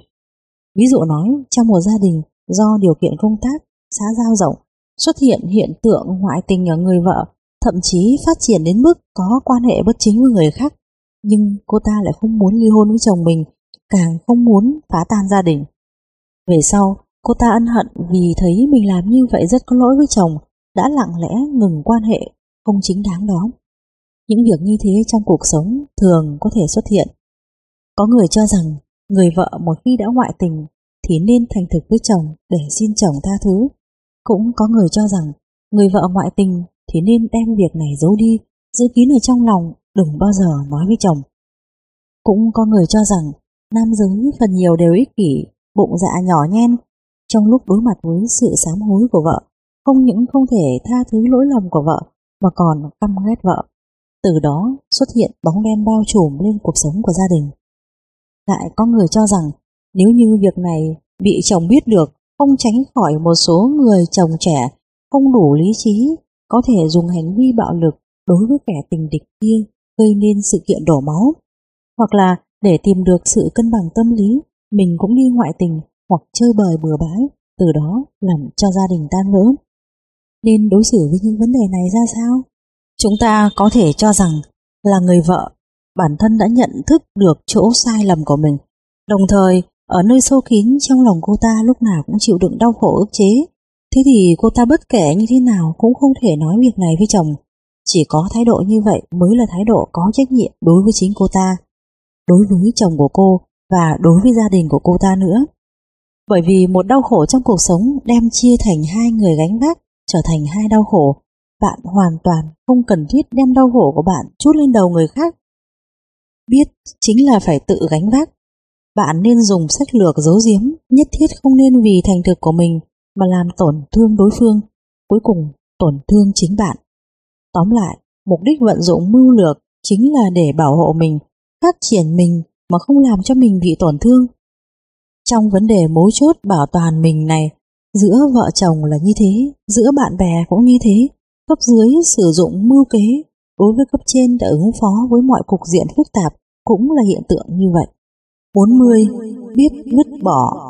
A: Ví dụ nói, trong một gia đình do điều kiện công tác, xã giao rộng, xuất hiện hiện tượng ngoại tình ở người vợ, thậm chí phát triển đến mức có quan hệ bất chính với người khác. Nhưng cô ta lại không muốn ly hôn với chồng mình, càng không muốn phá tan gia đình. Về sau, cô ta ân hận vì thấy mình làm như vậy rất có lỗi với chồng, đã lặng lẽ ngừng quan hệ không chính đáng đó. Những việc như thế trong cuộc sống thường có thể xuất hiện. Có người cho rằng người vợ một khi đã ngoại tình thì nên thành thực với chồng để xin chồng tha thứ. Cũng có người cho rằng người vợ ngoại tình thì nên đem việc này giấu đi, giữ kín ở trong lòng, đừng bao giờ nói với chồng. Cũng có người cho rằng nam giới phần nhiều đều ích kỷ, bụng dạ nhỏ nhen, trong lúc đối mặt với sự sám hối của vợ, không những không thể tha thứ lỗi lầm của vợ mà còn căm ghét vợ. Từ đó xuất hiện bóng đen bao trùm lên cuộc sống của gia đình. Lại có người cho rằng nếu như việc này bị chồng biết được, không tránh khỏi một số người chồng trẻ không đủ lý trí có thể dùng hành vi bạo lực đối với kẻ tình địch kia gây nên sự kiện đổ máu. Hoặc là để tìm được sự cân bằng tâm lý, mình cũng đi ngoại tình hoặc chơi bời bừa bãi, từ đó làm cho gia đình tan vỡ. Nên đối xử với những vấn đề này ra sao? Chúng ta có thể cho rằng là người vợ, bản thân đã nhận thức được chỗ sai lầm của mình, đồng thời ở nơi sâu kín trong lòng cô ta lúc nào cũng chịu đựng đau khổ ức chế. Thế thì cô ta bất kể như thế nào cũng không thể nói việc này với chồng. Chỉ có thái độ như vậy mới là thái độ có trách nhiệm đối với chính cô ta, đối với chồng của cô và đối với gia đình của cô ta nữa. Bởi vì một đau khổ trong cuộc sống đem chia thành hai người gánh vác trở thành hai đau khổ, bạn hoàn toàn không cần thiết đem đau khổ của bạn chút lên đầu người khác. Biết chính là phải tự gánh vác. Bạn nên dùng sách lược giấu giếm, nhất thiết không nên vì thành thực của mình mà làm tổn thương đối phương, cuối cùng tổn thương chính bạn. Tóm lại, mục đích vận dụng mưu lược chính là để bảo hộ mình, phát triển mình mà không làm cho mình bị tổn thương. Trong vấn đề mấu chốt bảo toàn mình này, giữa vợ chồng là như thế, giữa bạn bè cũng như thế, cấp dưới sử dụng mưu kế, đối với cấp trên đã ứng phó với mọi cục diện phức tạp cũng là hiện tượng như vậy. 40. Biết vứt bỏ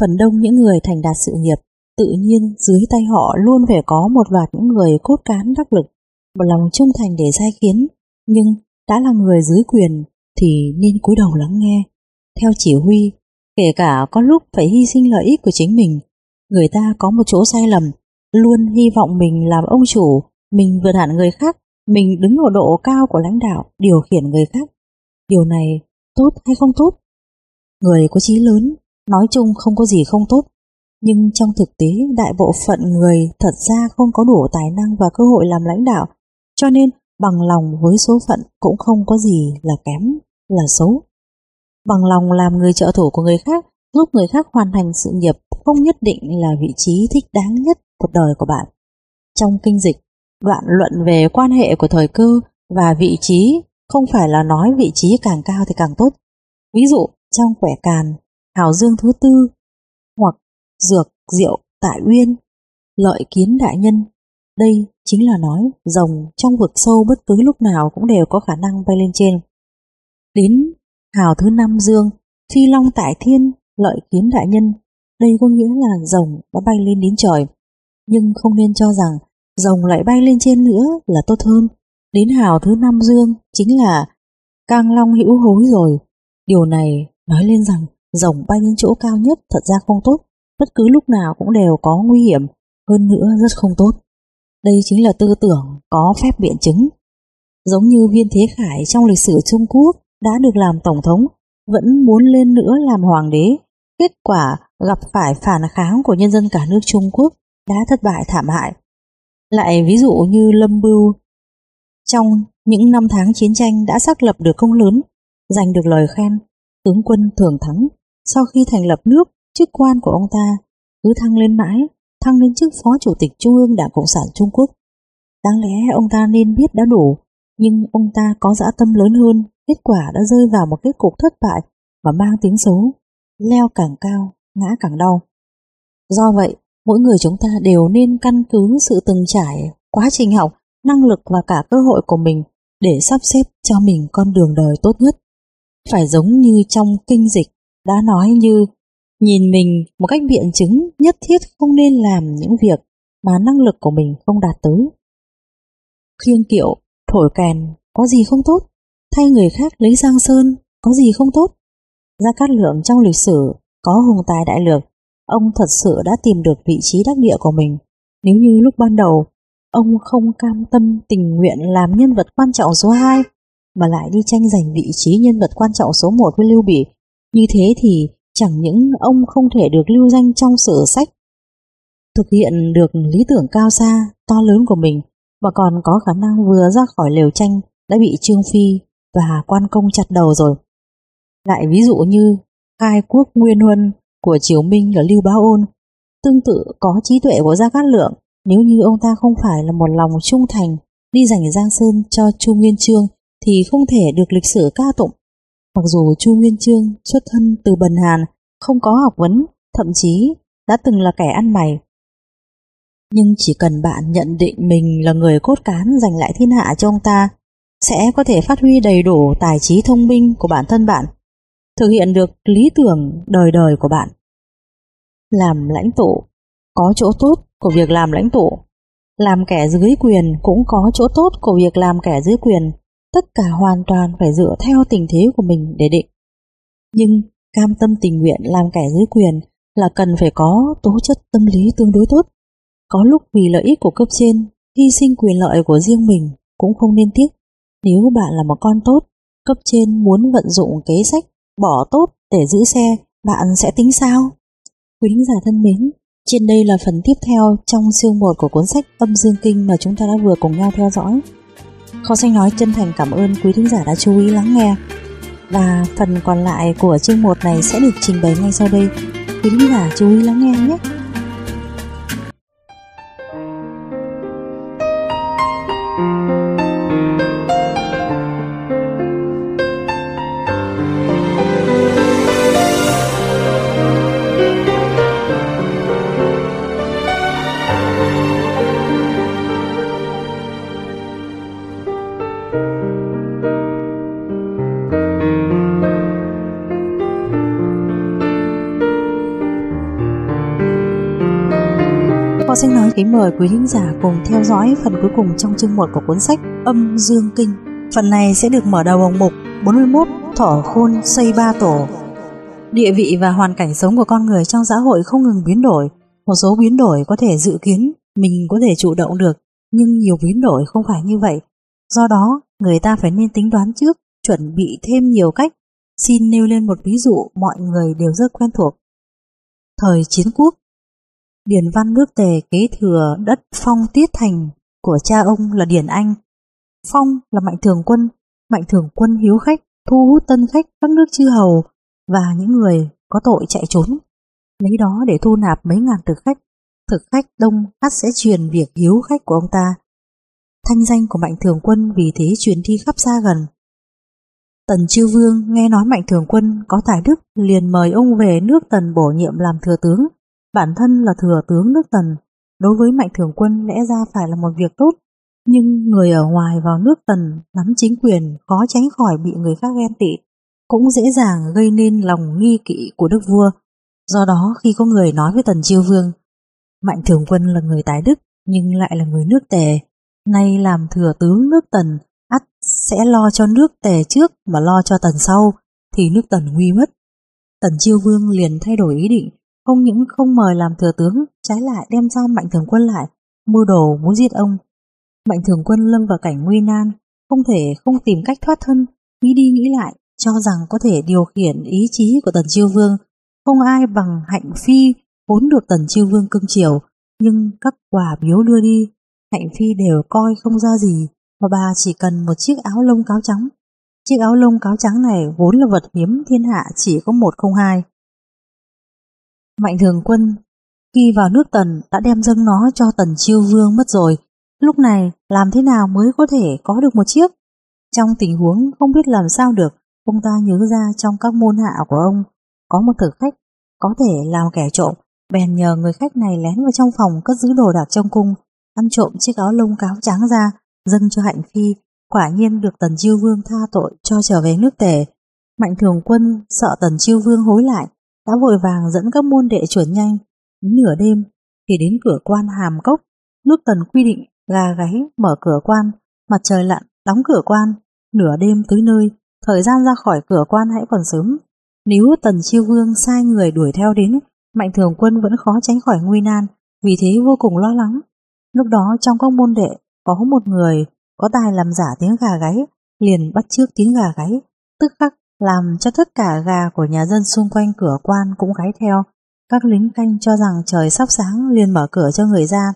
A: Phần đông những người thành đạt sự nghiệp, tự nhiên dưới tay họ luôn phải có một loạt những người cốt cán đắc lực, một lòng trung thành để sai khiến, nhưng đã là người dưới quyền thì nên cúi đầu lắng nghe, theo chỉ huy, kể cả có lúc phải hy sinh lợi ích của chính mình. Người ta có một chỗ sai lầm, luôn hy vọng mình làm ông chủ, mình vượt hẳn người khác, mình đứng ở độ cao của lãnh đạo, điều khiển người khác. Điều này tốt hay không tốt? Người có chí lớn, nói chung không có gì không tốt. Nhưng trong thực tế, đại bộ phận người thật ra không có đủ tài năng và cơ hội làm lãnh đạo, cho nên bằng lòng với số phận cũng không có gì là kém, là xấu. Bằng lòng làm người trợ thủ của người khác, giúp người khác hoàn thành sự nghiệp không nhất định là vị trí thích đáng nhất cuộc đời của bạn. Trong kinh dịch, đoạn luận về quan hệ của thời cơ và vị trí không phải là nói vị trí càng cao thì càng tốt. Ví dụ, trong quẻ càn, hào dương thứ tư, hoặc dược, rượu, tại uyên, lợi kiến đại nhân. Đây chính là nói rồng trong vực sâu bất cứ lúc nào cũng đều có khả năng bay lên trên. Đến hào thứ năm dương, phi long tại thiên, lợi kiến đại nhân. Đây có nghĩa là rồng đã bay lên đến trời. Nhưng không nên cho rằng rồng lại bay lên trên nữa là tốt hơn. Đến hào thứ năm dương chính là càng long hữu hối rồi. Điều này nói lên rằng rồng bay lên chỗ cao nhất thật ra không tốt. Bất cứ lúc nào cũng đều có nguy hiểm, hơn nữa rất không tốt. Đây chính là tư tưởng có phép biện chứng. Giống như viên thế khải trong lịch sử Trung Quốc đã được làm tổng thống, vẫn muốn lên nữa làm hoàng đế. Kết quả gặp phải phản kháng của nhân dân cả nước Trung Quốc đã thất bại thảm hại. Lại ví dụ như Lâm Bưu, trong những năm tháng chiến tranh đã xác lập được công lớn, giành được lời khen, tướng quân thường thắng. Sau khi thành lập nước, chức quan của ông ta cứ thăng lên mãi, thăng lên chức phó chủ tịch Trung ương Đảng Cộng sản Trung Quốc. Đáng lẽ ông ta nên biết đã đủ, nhưng ông ta có dã tâm lớn hơn, kết quả đã rơi vào một kết cục thất bại và mang tiếng xấu, leo càng cao, ngã càng đau. Do vậy, mỗi người chúng ta đều nên căn cứ sự từng trải, quá trình học, năng lực và cả cơ hội của mình để sắp xếp cho mình con đường đời tốt nhất. Phải giống như trong kinh dịch đã nói như nhìn mình một cách biện chứng nhất thiết không nên làm những việc mà năng lực của mình không đạt tới. Khiêng kiệu, thổi kèn, có gì không tốt? Thay người khác lấy giang sơn, có gì không tốt? Gia Cát Lượng trong lịch sử có hùng tài đại lược, ông thật sự đã tìm được vị trí đắc địa của mình. Nếu như lúc ban đầu, ông không cam tâm tình nguyện làm nhân vật quan trọng số 2, mà lại đi tranh giành vị trí nhân vật quan trọng số 1 với Lưu Bị, như thế thì chẳng những ông không thể được lưu danh trong sử sách, thực hiện được lý tưởng cao xa, to lớn của mình, mà còn có khả năng vừa ra khỏi lều tranh đã bị Trương Phi và quan công chặt đầu rồi. Lại ví dụ như khai quốc nguyên huân của Triều Minh là Lưu Bá Ôn, tương tự có trí tuệ của Gia Cát Lượng, nếu như ông ta không phải là một lòng trung thành đi giành Giang Sơn cho Chu Nguyên Chương thì không thể được lịch sử ca tụng. Mặc dù Chu Nguyên Chương xuất thân từ Bần Hàn, không có học vấn, thậm chí đã từng là kẻ ăn mày. Nhưng chỉ cần bạn nhận định mình là người cốt cán giành lại thiên hạ cho ông ta, sẽ có thể phát huy đầy đủ tài trí thông minh của bản thân bạn, thực hiện được lý tưởng đời đời của bạn. Làm lãnh tụ có chỗ tốt của việc làm lãnh tụ, làm kẻ dưới quyền cũng có chỗ tốt của việc làm kẻ dưới quyền, tất cả hoàn toàn phải dựa theo tình thế của mình để định. Nhưng cam tâm tình nguyện làm kẻ dưới quyền là cần phải có tố chất tâm lý tương đối tốt. Có lúc vì lợi ích của cấp trên, hy sinh quyền lợi của riêng mình cũng không nên tiếc. Nếu bạn là một con tốt, cấp trên muốn vận dụng kế sách bỏ tốt để giữ xe, bạn sẽ tính sao? Quý thính giả thân mến, trên đây là phần tiếp theo trong chương 1 của cuốn sách Âm Dương Kinh mà chúng ta đã vừa cùng nhau theo dõi. Kho xanh nói chân thành cảm ơn quý thính giả đã chú ý lắng nghe. Và phần còn lại của chương 1 này sẽ được trình bày ngay sau đây. Quý thính giả chú ý lắng nghe nhé. Kính mời quý thính giả cùng theo dõi phần cuối cùng trong chương 1 của cuốn sách Âm Dương Kinh. Phần này sẽ được mở đầu bằng mục 41 Thỏ khôn xây ba tổ. Địa vị và hoàn cảnh sống của con người trong xã hội không ngừng biến đổi. Một số biến đổi có thể dự kiến, mình có thể chủ động được, nhưng nhiều biến đổi không phải như vậy. Do đó, người ta phải nên tính đoán trước, chuẩn bị thêm nhiều cách. Xin nêu lên một ví dụ mọi người đều rất quen thuộc. Thời chiến quốc, Điền Văn nước Tề kế thừa đất Phong Tiết Thành của cha ông là Điền Anh. Phong là mạnh thường quân, mạnh thường quân hiếu khách, thu hút tân khách các nước chư hầu và những người có tội chạy trốn. Lấy đó để thu nạp mấy ngàn thực khách, thực khách đông ắt sẽ truyền việc hiếu khách của ông ta. Thanh danh của mạnh thường quân vì thế truyền đi khắp xa gần. Tần Chư Vương nghe nói mạnh thường quân có tài đức liền mời ông về nước Tần bổ nhiệm làm thừa tướng Bản thân là thừa tướng nước Tần, đối với Mạnh Thường Quân lẽ ra phải là một việc tốt, nhưng người ở ngoài vào nước Tần nắm chính quyền khó tránh khỏi bị người khác ghen tị, cũng dễ dàng gây nên lòng nghi kỵ của đức vua. Do đó khi có người nói với Tần Chiêu Vương, Mạnh Thường Quân là người tái đức nhưng lại là người nước Tề, nay làm thừa tướng nước Tần, ắt sẽ lo cho nước Tề trước mà lo cho Tần sau, thì nước Tần nguy mất. Tần Chiêu Vương liền thay đổi ý định, không những không mời làm thừa tướng, trái lại đem giam Mạnh Thường Quân lại, mưu đồ muốn giết ông. Mạnh Thường Quân lâm vào cảnh nguy nan, không thể không tìm cách thoát thân, nghĩ đi nghĩ lại, cho rằng có thể điều khiển ý chí của Tần Chiêu Vương. Không ai bằng Hạnh Phi vốn được Tần Chiêu Vương cưng chiều, nhưng các quả biếu đưa đi, Hạnh Phi đều coi không ra gì, mà bà chỉ cần một chiếc áo lông cáo trắng. Chiếc áo lông cáo trắng này vốn là vật hiếm thiên hạ chỉ có một không hai. Mạnh thường quân khi vào nước Tần đã đem dâng nó cho Tần Chiêu Vương mất rồi. Lúc này làm thế nào mới có thể có được một chiếc? Trong tình huống không biết làm sao được, ông ta nhớ ra trong các môn hạ của ông có một thực khách có thể làm kẻ trộm, bèn nhờ người khách này lén vào trong phòng cất giữ đồ đạc trong cung, ăn trộm chiếc áo lông cáo trắng ra, dâng cho Hạnh Phi, quả nhiên được Tần Chiêu Vương tha tội cho trở về nước tề. Mạnh Thường Quân sợ Tần Chiêu Vương hối lại, đã vội vàng dẫn các môn đệ chuẩn nhanh. Nửa đêm thì đến cửa quan hàm cốc, nước tần quy định gà gáy mở cửa quan, mặt trời lặn đóng cửa quan, nửa đêm tới nơi, thời gian ra khỏi cửa quan hãy còn sớm. Nếu tần chiêu vương sai người đuổi theo đến, mạnh thường quân vẫn khó tránh khỏi nguy nan, vì thế vô cùng lo lắng. Lúc đó trong các môn đệ có một người có tài làm giả tiếng gà gáy, liền bắt trước tiếng gà gáy, tức khắc làm cho tất cả gà của nhà dân xung quanh cửa quan cũng gáy theo. Các lính canh cho rằng trời sắp sáng liền mở cửa cho người ra.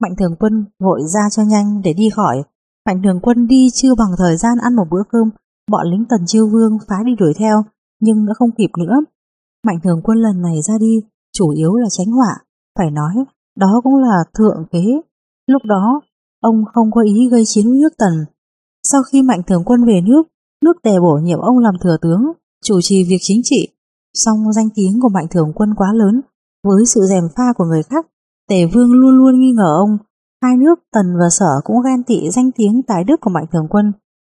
A: Mạnh thường quân vội ra cho nhanh để đi khỏi. Mạnh thường quân đi chưa bằng thời gian ăn một bữa cơm, bọn lính tần chiêu vương phá đi đuổi theo, nhưng đã không kịp nữa. Mạnh thường quân lần này ra đi, chủ yếu là tránh họa, phải nói, đó cũng là thượng kế. Lúc đó, ông không có ý gây chiến với nước tần. Sau khi mạnh thường quân về nước, nước tề bổ nhiệm ông làm thừa tướng, chủ trì việc chính trị. Song danh tiếng của mạnh thường quân quá lớn, với sự dèm pha của người khác, tề vương luôn luôn nghi ngờ ông. Hai nước tần và sở cũng ghen tị danh tiếng tài đức của mạnh thường quân,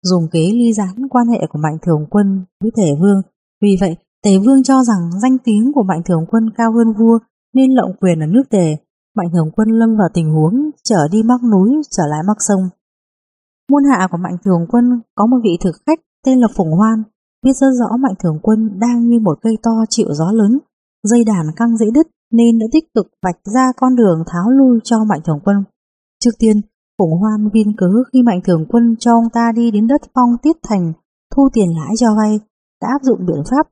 A: dùng kế ly gián quan hệ của mạnh thường quân với tề vương. Vì vậy, tề vương cho rằng danh tiếng của mạnh thường quân cao hơn vua nên lộng quyền ở nước tề. Mạnh thường quân lâm vào tình huống trở đi mắc núi, trở lại mắc sông. Môn hạ của mạnh thường quân có một vị thực khách tên là Phùng Hoan, biết rất rõ Mạnh Thường Quân đang như một cây to chịu gió lớn, dây đàn căng dễ đứt nên đã tích cực vạch ra con đường tháo lui cho Mạnh Thường Quân. Trước tiên, Phùng Hoan viên cớ khi Mạnh Thường Quân cho ông ta đi đến đất phong tiết thành thu tiền lãi cho vay, đã áp dụng biện pháp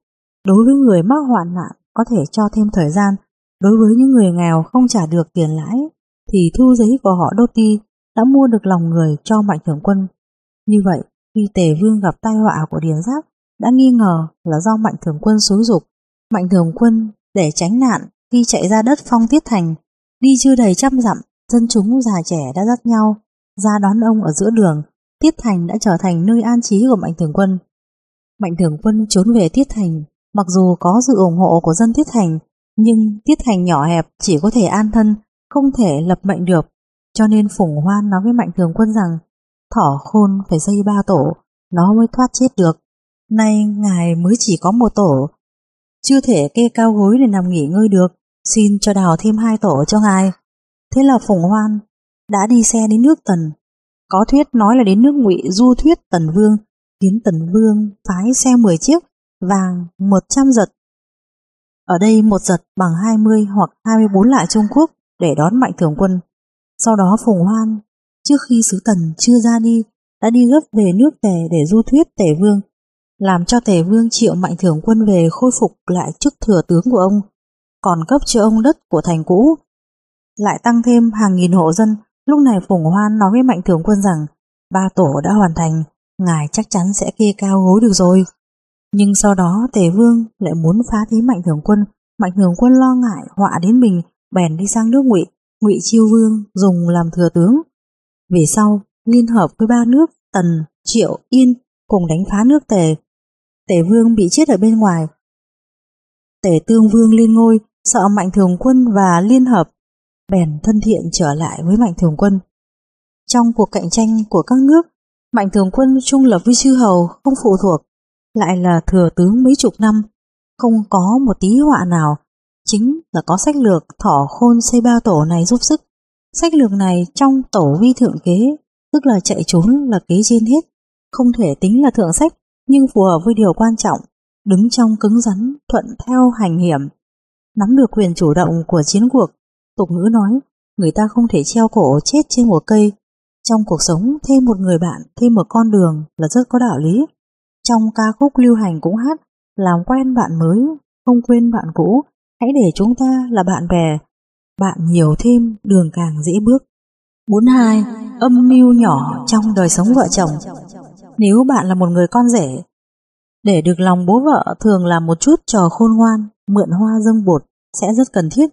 A: đối với người mắc hoạn nạn có thể cho thêm thời gian, đối với những người nghèo không trả được tiền lãi thì thu giấy của họ đô ti đã mua được lòng người cho Mạnh Thường Quân. Như vậy, khi Tề Vương gặp tai họa của Điền Giáp, đã nghi ngờ là do Mạnh Thường Quân xúi dục. Mạnh Thường Quân để tránh nạn khi chạy ra đất phong tiết thành, đi chưa đầy trăm dặm, dân chúng già trẻ đã dắt nhau ra đón ông ở giữa đường. Tiết Thành đã trở thành nơi an trí của Mạnh Thường Quân. Mạnh Thường Quân trốn về Tiết Thành, mặc dù có sự ủng hộ của dân Tiết Thành, nhưng Tiết Thành nhỏ hẹp chỉ có thể an thân, không thể lập mệnh được. Cho nên Phùng Hoan nói với Mạnh Thường Quân rằng thỏ khôn phải xây ba tổ, nó mới thoát chết được. Nay ngài mới chỉ có một tổ, chưa thể kê cao gối để nằm nghỉ ngơi được, xin cho đào thêm hai tổ cho ngài. Thế là Phùng Hoan đã đi xe đến nước Tần. Có thuyết nói là đến nước ngụy du thuyết Tần Vương, khiến Tần Vương phái xe 10 chiếc, vàng 100 giật. Ở đây một giật bằng 20 hoặc 24 lại Trung Quốc để đón mạnh thường quân. Sau đó Phùng Hoan trước khi sứ tần chưa ra đi, đã đi gấp về nước tề để du thuyết tề vương, làm cho tề vương triệu mạnh thường quân về khôi phục lại chức thừa tướng của ông, còn cấp cho ông đất của thành cũ. Lại tăng thêm hàng nghìn hộ dân, lúc này Phùng Hoan nói với mạnh thường quân rằng ba tổ đã hoàn thành, ngài chắc chắn sẽ kê cao gối được rồi. Nhưng sau đó tề vương lại muốn phá thí mạnh thường quân, mạnh thường quân lo ngại họa đến mình, bèn đi sang nước ngụy ngụy chiêu vương dùng làm thừa tướng về sau, liên hợp với ba nước Tần, Triệu, Yên cùng đánh phá nước Tề. Tề Vương bị chết ở bên ngoài. Tề Tương Vương lên ngôi, sợ Mạnh Thường Quân và liên hợp, bèn thân thiện trở lại với Mạnh Thường Quân. Trong cuộc cạnh tranh của các nước, Mạnh Thường Quân trung lập với chư hầu không phụ thuộc, lại là thừa tướng mấy chục năm, không có một tí họa nào, chính là có sách lược thỏ khôn xây ba tổ này giúp sức. Sách lược này trong tổ vi thượng kế, tức là chạy trốn là kế trên hết, không thể tính là thượng sách, nhưng phù hợp với điều quan trọng, đứng trong cứng rắn, thuận theo hành hiểm. Nắm được quyền chủ động của chiến cuộc, tục ngữ nói, người ta không thể treo cổ chết trên một cây. Trong cuộc sống, thêm một người bạn, thêm một con đường là rất có đạo lý. Trong ca khúc lưu hành cũng hát, làm quen bạn mới, không quên bạn cũ, hãy để chúng ta là bạn bè, bạn nhiều thêm đường càng dễ bước. 42. Âm mưu nhỏ trong đời sống vợ chồng Nếu bạn là một người con rể, để được lòng bố vợ thường là một chút trò khôn ngoan, mượn hoa dâng bột sẽ rất cần thiết.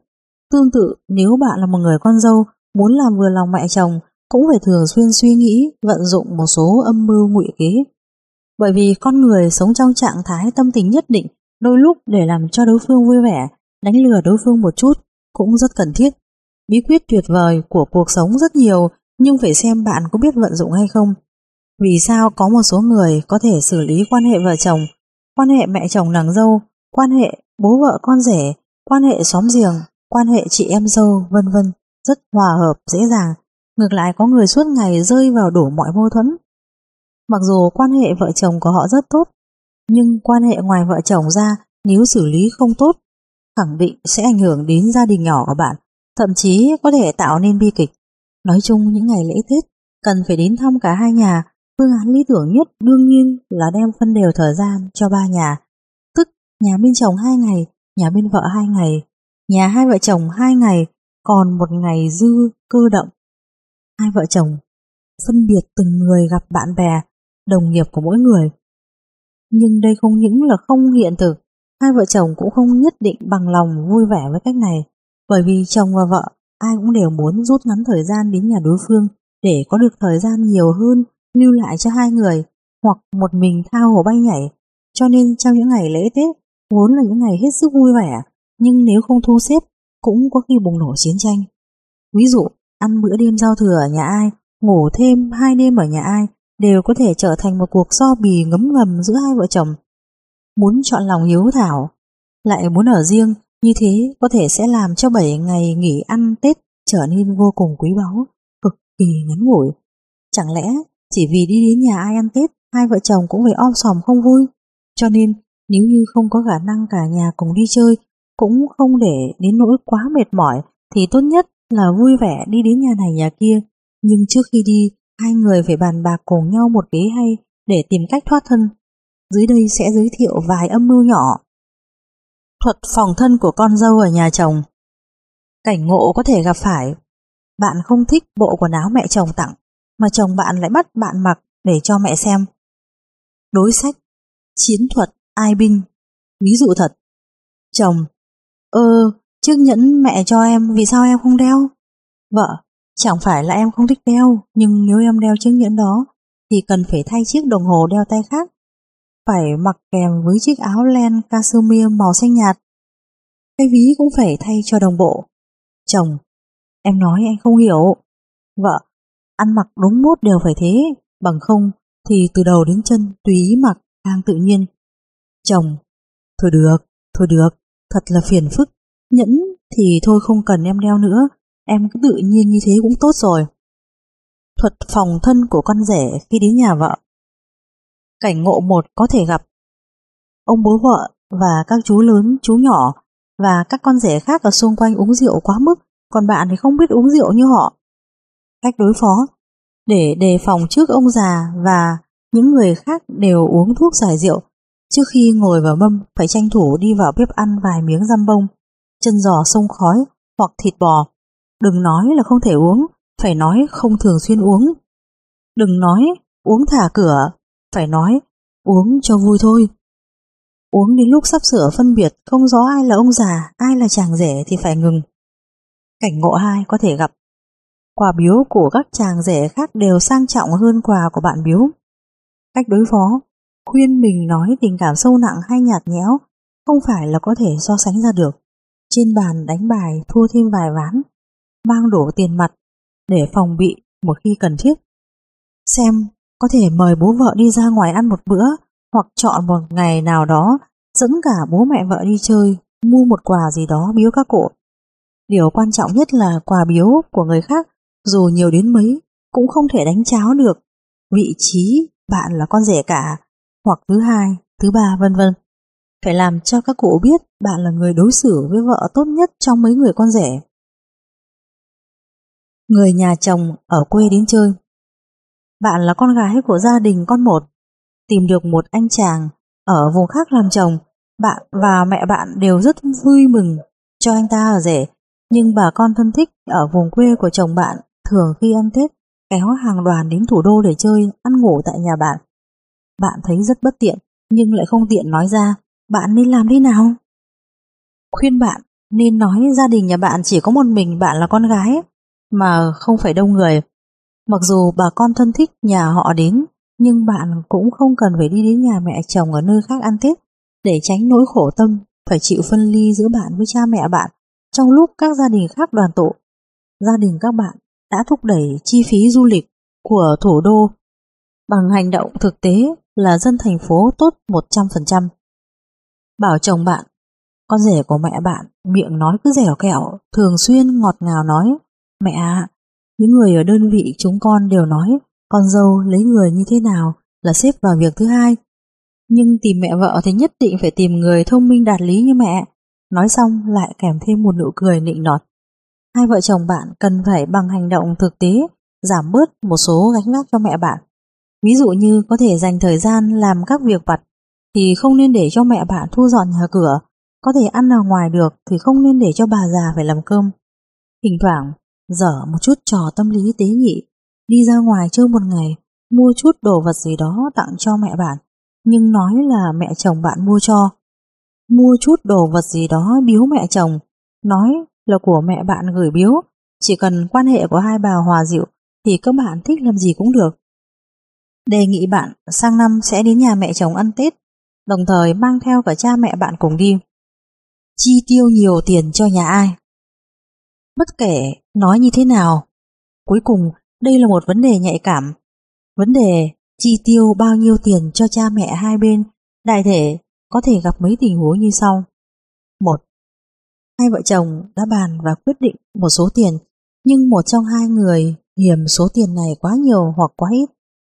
A: Tương tự, nếu bạn là một người con dâu, muốn làm vừa lòng mẹ chồng, cũng phải thường xuyên suy nghĩ, vận dụng một số âm mưu ngụy kế. Bởi vì con người sống trong trạng thái tâm tình nhất định, đôi lúc để làm cho đối phương vui vẻ, đánh lừa đối phương một chút, cũng rất cần thiết. Bí quyết tuyệt vời của cuộc sống rất nhiều nhưng phải xem bạn có biết vận dụng hay không. Vì sao có một số người có thể xử lý quan hệ vợ chồng, quan hệ mẹ chồng nàng dâu quan hệ bố vợ con rể, quan hệ xóm giềng, quan hệ chị em dâu, vân vân, rất hòa hợp, dễ dàng. Ngược lại có người suốt ngày rơi vào đủ mọi mâu thuẫn. Mặc dù quan hệ vợ chồng của họ rất tốt, nhưng quan hệ ngoài vợ chồng ra nếu xử lý không tốt, khẳng định sẽ ảnh hưởng đến gia đình nhỏ của bạn, thậm chí có thể tạo nên bi kịch. Nói chung những ngày lễ Tết, cần phải đến thăm cả hai nhà, phương án lý tưởng nhất đương nhiên là đem phân đều thời gian cho ba nhà, tức nhà bên chồng hai ngày, nhà bên vợ hai ngày, nhà hai vợ chồng hai ngày, còn một ngày dư cơ động. Hai vợ chồng phân biệt từng người gặp bạn bè, đồng nghiệp của mỗi người. Nhưng đây không những là không hiện thực, hai vợ chồng cũng không nhất định bằng lòng vui vẻ với cách này, bởi vì chồng và vợ ai cũng đều muốn rút ngắn thời gian đến nhà đối phương để có được thời gian nhiều hơn lưu lại cho hai người hoặc một mình thao hồ bay nhảy. Cho nên trong những ngày lễ Tết vốn là những ngày hết sức vui vẻ nhưng nếu không thu xếp cũng có khi bùng nổ chiến tranh. Ví dụ ăn bữa đêm giao thừa ở nhà ai ngủ thêm hai đêm ở nhà ai đều có thể trở thành một cuộc so bì ngấm ngầm giữa hai vợ chồng. Muốn chọn lòng hiếu thảo lại muốn ở riêng như thế có thể sẽ làm cho 7 ngày nghỉ ăn Tết trở nên vô cùng quý báu, cực kỳ ngắn ngủi. Chẳng lẽ chỉ vì đi đến nhà ai ăn Tết, hai vợ chồng cũng phải om sòm không vui? Cho nên nếu như không có khả năng cả nhà cùng đi chơi, cũng không để đến nỗi quá mệt mỏi, thì tốt nhất là vui vẻ đi đến nhà này nhà kia. Nhưng trước khi đi, hai người phải bàn bạc cùng nhau một kế hay để tìm cách thoát thân. Dưới đây sẽ giới thiệu vài âm mưu nhỏ thuật phòng thân của con dâu ở nhà chồng. Cảnh ngộ có thể gặp phải, bạn không thích bộ quần áo mẹ chồng tặng, mà chồng bạn lại bắt bạn mặc để cho mẹ xem. Đối sách, chiến thuật, ai binh, ví dụ thật. Chồng, ơ, chiếc nhẫn mẹ cho em, vì sao em không đeo? Vợ, chẳng phải là em không thích đeo, nhưng nếu em đeo chiếc nhẫn đó, thì cần phải thay chiếc đồng hồ đeo tay khác phải mặc kèm với chiếc áo len cashmere màu xanh nhạt. Cái ví cũng phải thay cho đồng bộ. Chồng, em nói anh không hiểu. Vợ, ăn mặc đúng mốt đều phải thế, bằng không thì từ đầu đến chân tùy ý mặc càng tự nhiên. Chồng, thôi được, thôi được, thật là phiền phức. Nhẫn thì thôi không cần em đeo nữa, em cứ tự nhiên như thế cũng tốt rồi. Thuật phòng thân của con rể khi đến nhà vợ cảnh ngộ một có thể gặp. Ông bố vợ và các chú lớn, chú nhỏ và các con rể khác ở xung quanh uống rượu quá mức, còn bạn thì không biết uống rượu như họ. Cách đối phó để đề phòng trước ông già và những người khác đều uống thuốc giải rượu. Trước khi ngồi vào mâm phải tranh thủ đi vào bếp ăn vài miếng răm bông, chân giò sông khói hoặc thịt bò. Đừng nói là không thể uống, phải nói không thường xuyên uống. Đừng nói uống thả cửa phải nói, uống cho vui thôi. Uống đến lúc sắp sửa phân biệt không rõ ai là ông già, ai là chàng rể thì phải ngừng. Cảnh ngộ hai có thể gặp. Quà biếu của các chàng rể khác đều sang trọng hơn quà của bạn biếu. Cách đối phó, khuyên mình nói tình cảm sâu nặng hay nhạt nhẽo không phải là có thể so sánh ra được. Trên bàn đánh bài thua thêm vài ván, mang đổ tiền mặt để phòng bị một khi cần thiết. Xem có thể mời bố vợ đi ra ngoài ăn một bữa hoặc chọn một ngày nào đó dẫn cả bố mẹ vợ đi chơi, mua một quà gì đó biếu các cụ. Điều quan trọng nhất là quà biếu của người khác dù nhiều đến mấy cũng không thể đánh cháo được vị trí bạn là con rể cả hoặc thứ hai, thứ ba vân vân. Phải làm cho các cụ biết bạn là người đối xử với vợ tốt nhất trong mấy người con rể. Người nhà chồng ở quê đến chơi bạn là con gái của gia đình con một, tìm được một anh chàng ở vùng khác làm chồng, bạn và mẹ bạn đều rất vui mừng cho anh ta ở rể, nhưng bà con thân thích ở vùng quê của chồng bạn thường khi ăn Tết kéo hàng đoàn đến thủ đô để chơi, ăn ngủ tại nhà bạn. Bạn thấy rất bất tiện, nhưng lại không tiện nói ra, bạn nên làm thế nào? Khuyên bạn nên nói gia đình nhà bạn chỉ có một mình bạn là con gái, mà không phải đông người. Mặc dù bà con thân thích nhà họ đến, nhưng bạn cũng không cần phải đi đến nhà mẹ chồng ở nơi khác ăn Tết để tránh nỗi khổ tâm phải chịu phân ly giữa bạn với cha mẹ bạn trong lúc các gia đình khác đoàn tụ. Gia đình các bạn đã thúc đẩy chi phí du lịch của thủ đô bằng hành động thực tế là dân thành phố tốt 100%. Bảo chồng bạn, con rể của mẹ bạn miệng nói cứ dẻo kẹo, thường xuyên ngọt ngào nói, mẹ ạ, những người ở đơn vị chúng con đều nói con dâu lấy người như thế nào là xếp vào việc thứ hai. Nhưng tìm mẹ vợ thì nhất định phải tìm người thông minh đạt lý như mẹ. Nói xong lại kèm thêm một nụ cười nịnh nọt. Hai vợ chồng bạn cần phải bằng hành động thực tế giảm bớt một số gánh vác cho mẹ bạn. Ví dụ như có thể dành thời gian làm các việc vặt thì không nên để cho mẹ bạn thu dọn nhà cửa, có thể ăn ở ngoài được thì không nên để cho bà già phải làm cơm. Thỉnh thoảng, dở một chút trò tâm lý tế nhị, đi ra ngoài chơi một ngày, mua chút đồ vật gì đó tặng cho mẹ bạn, nhưng nói là mẹ chồng bạn mua cho. Mua chút đồ vật gì đó biếu mẹ chồng, nói là của mẹ bạn gửi biếu, chỉ cần quan hệ của hai bà hòa dịu thì các bạn thích làm gì cũng được. Đề nghị bạn sang năm sẽ đến nhà mẹ chồng ăn Tết, đồng thời mang theo cả cha mẹ bạn cùng đi. Chi tiêu nhiều tiền cho nhà ai? Bất kể nói như thế nào, cuối cùng đây là một vấn đề nhạy cảm. Vấn đề chi tiêu bao nhiêu tiền cho cha mẹ hai bên, đại thể có thể gặp mấy tình huống như sau. Một, hai vợ chồng đã bàn và quyết định một số tiền, nhưng một trong hai người hiểm số tiền này quá nhiều hoặc quá ít.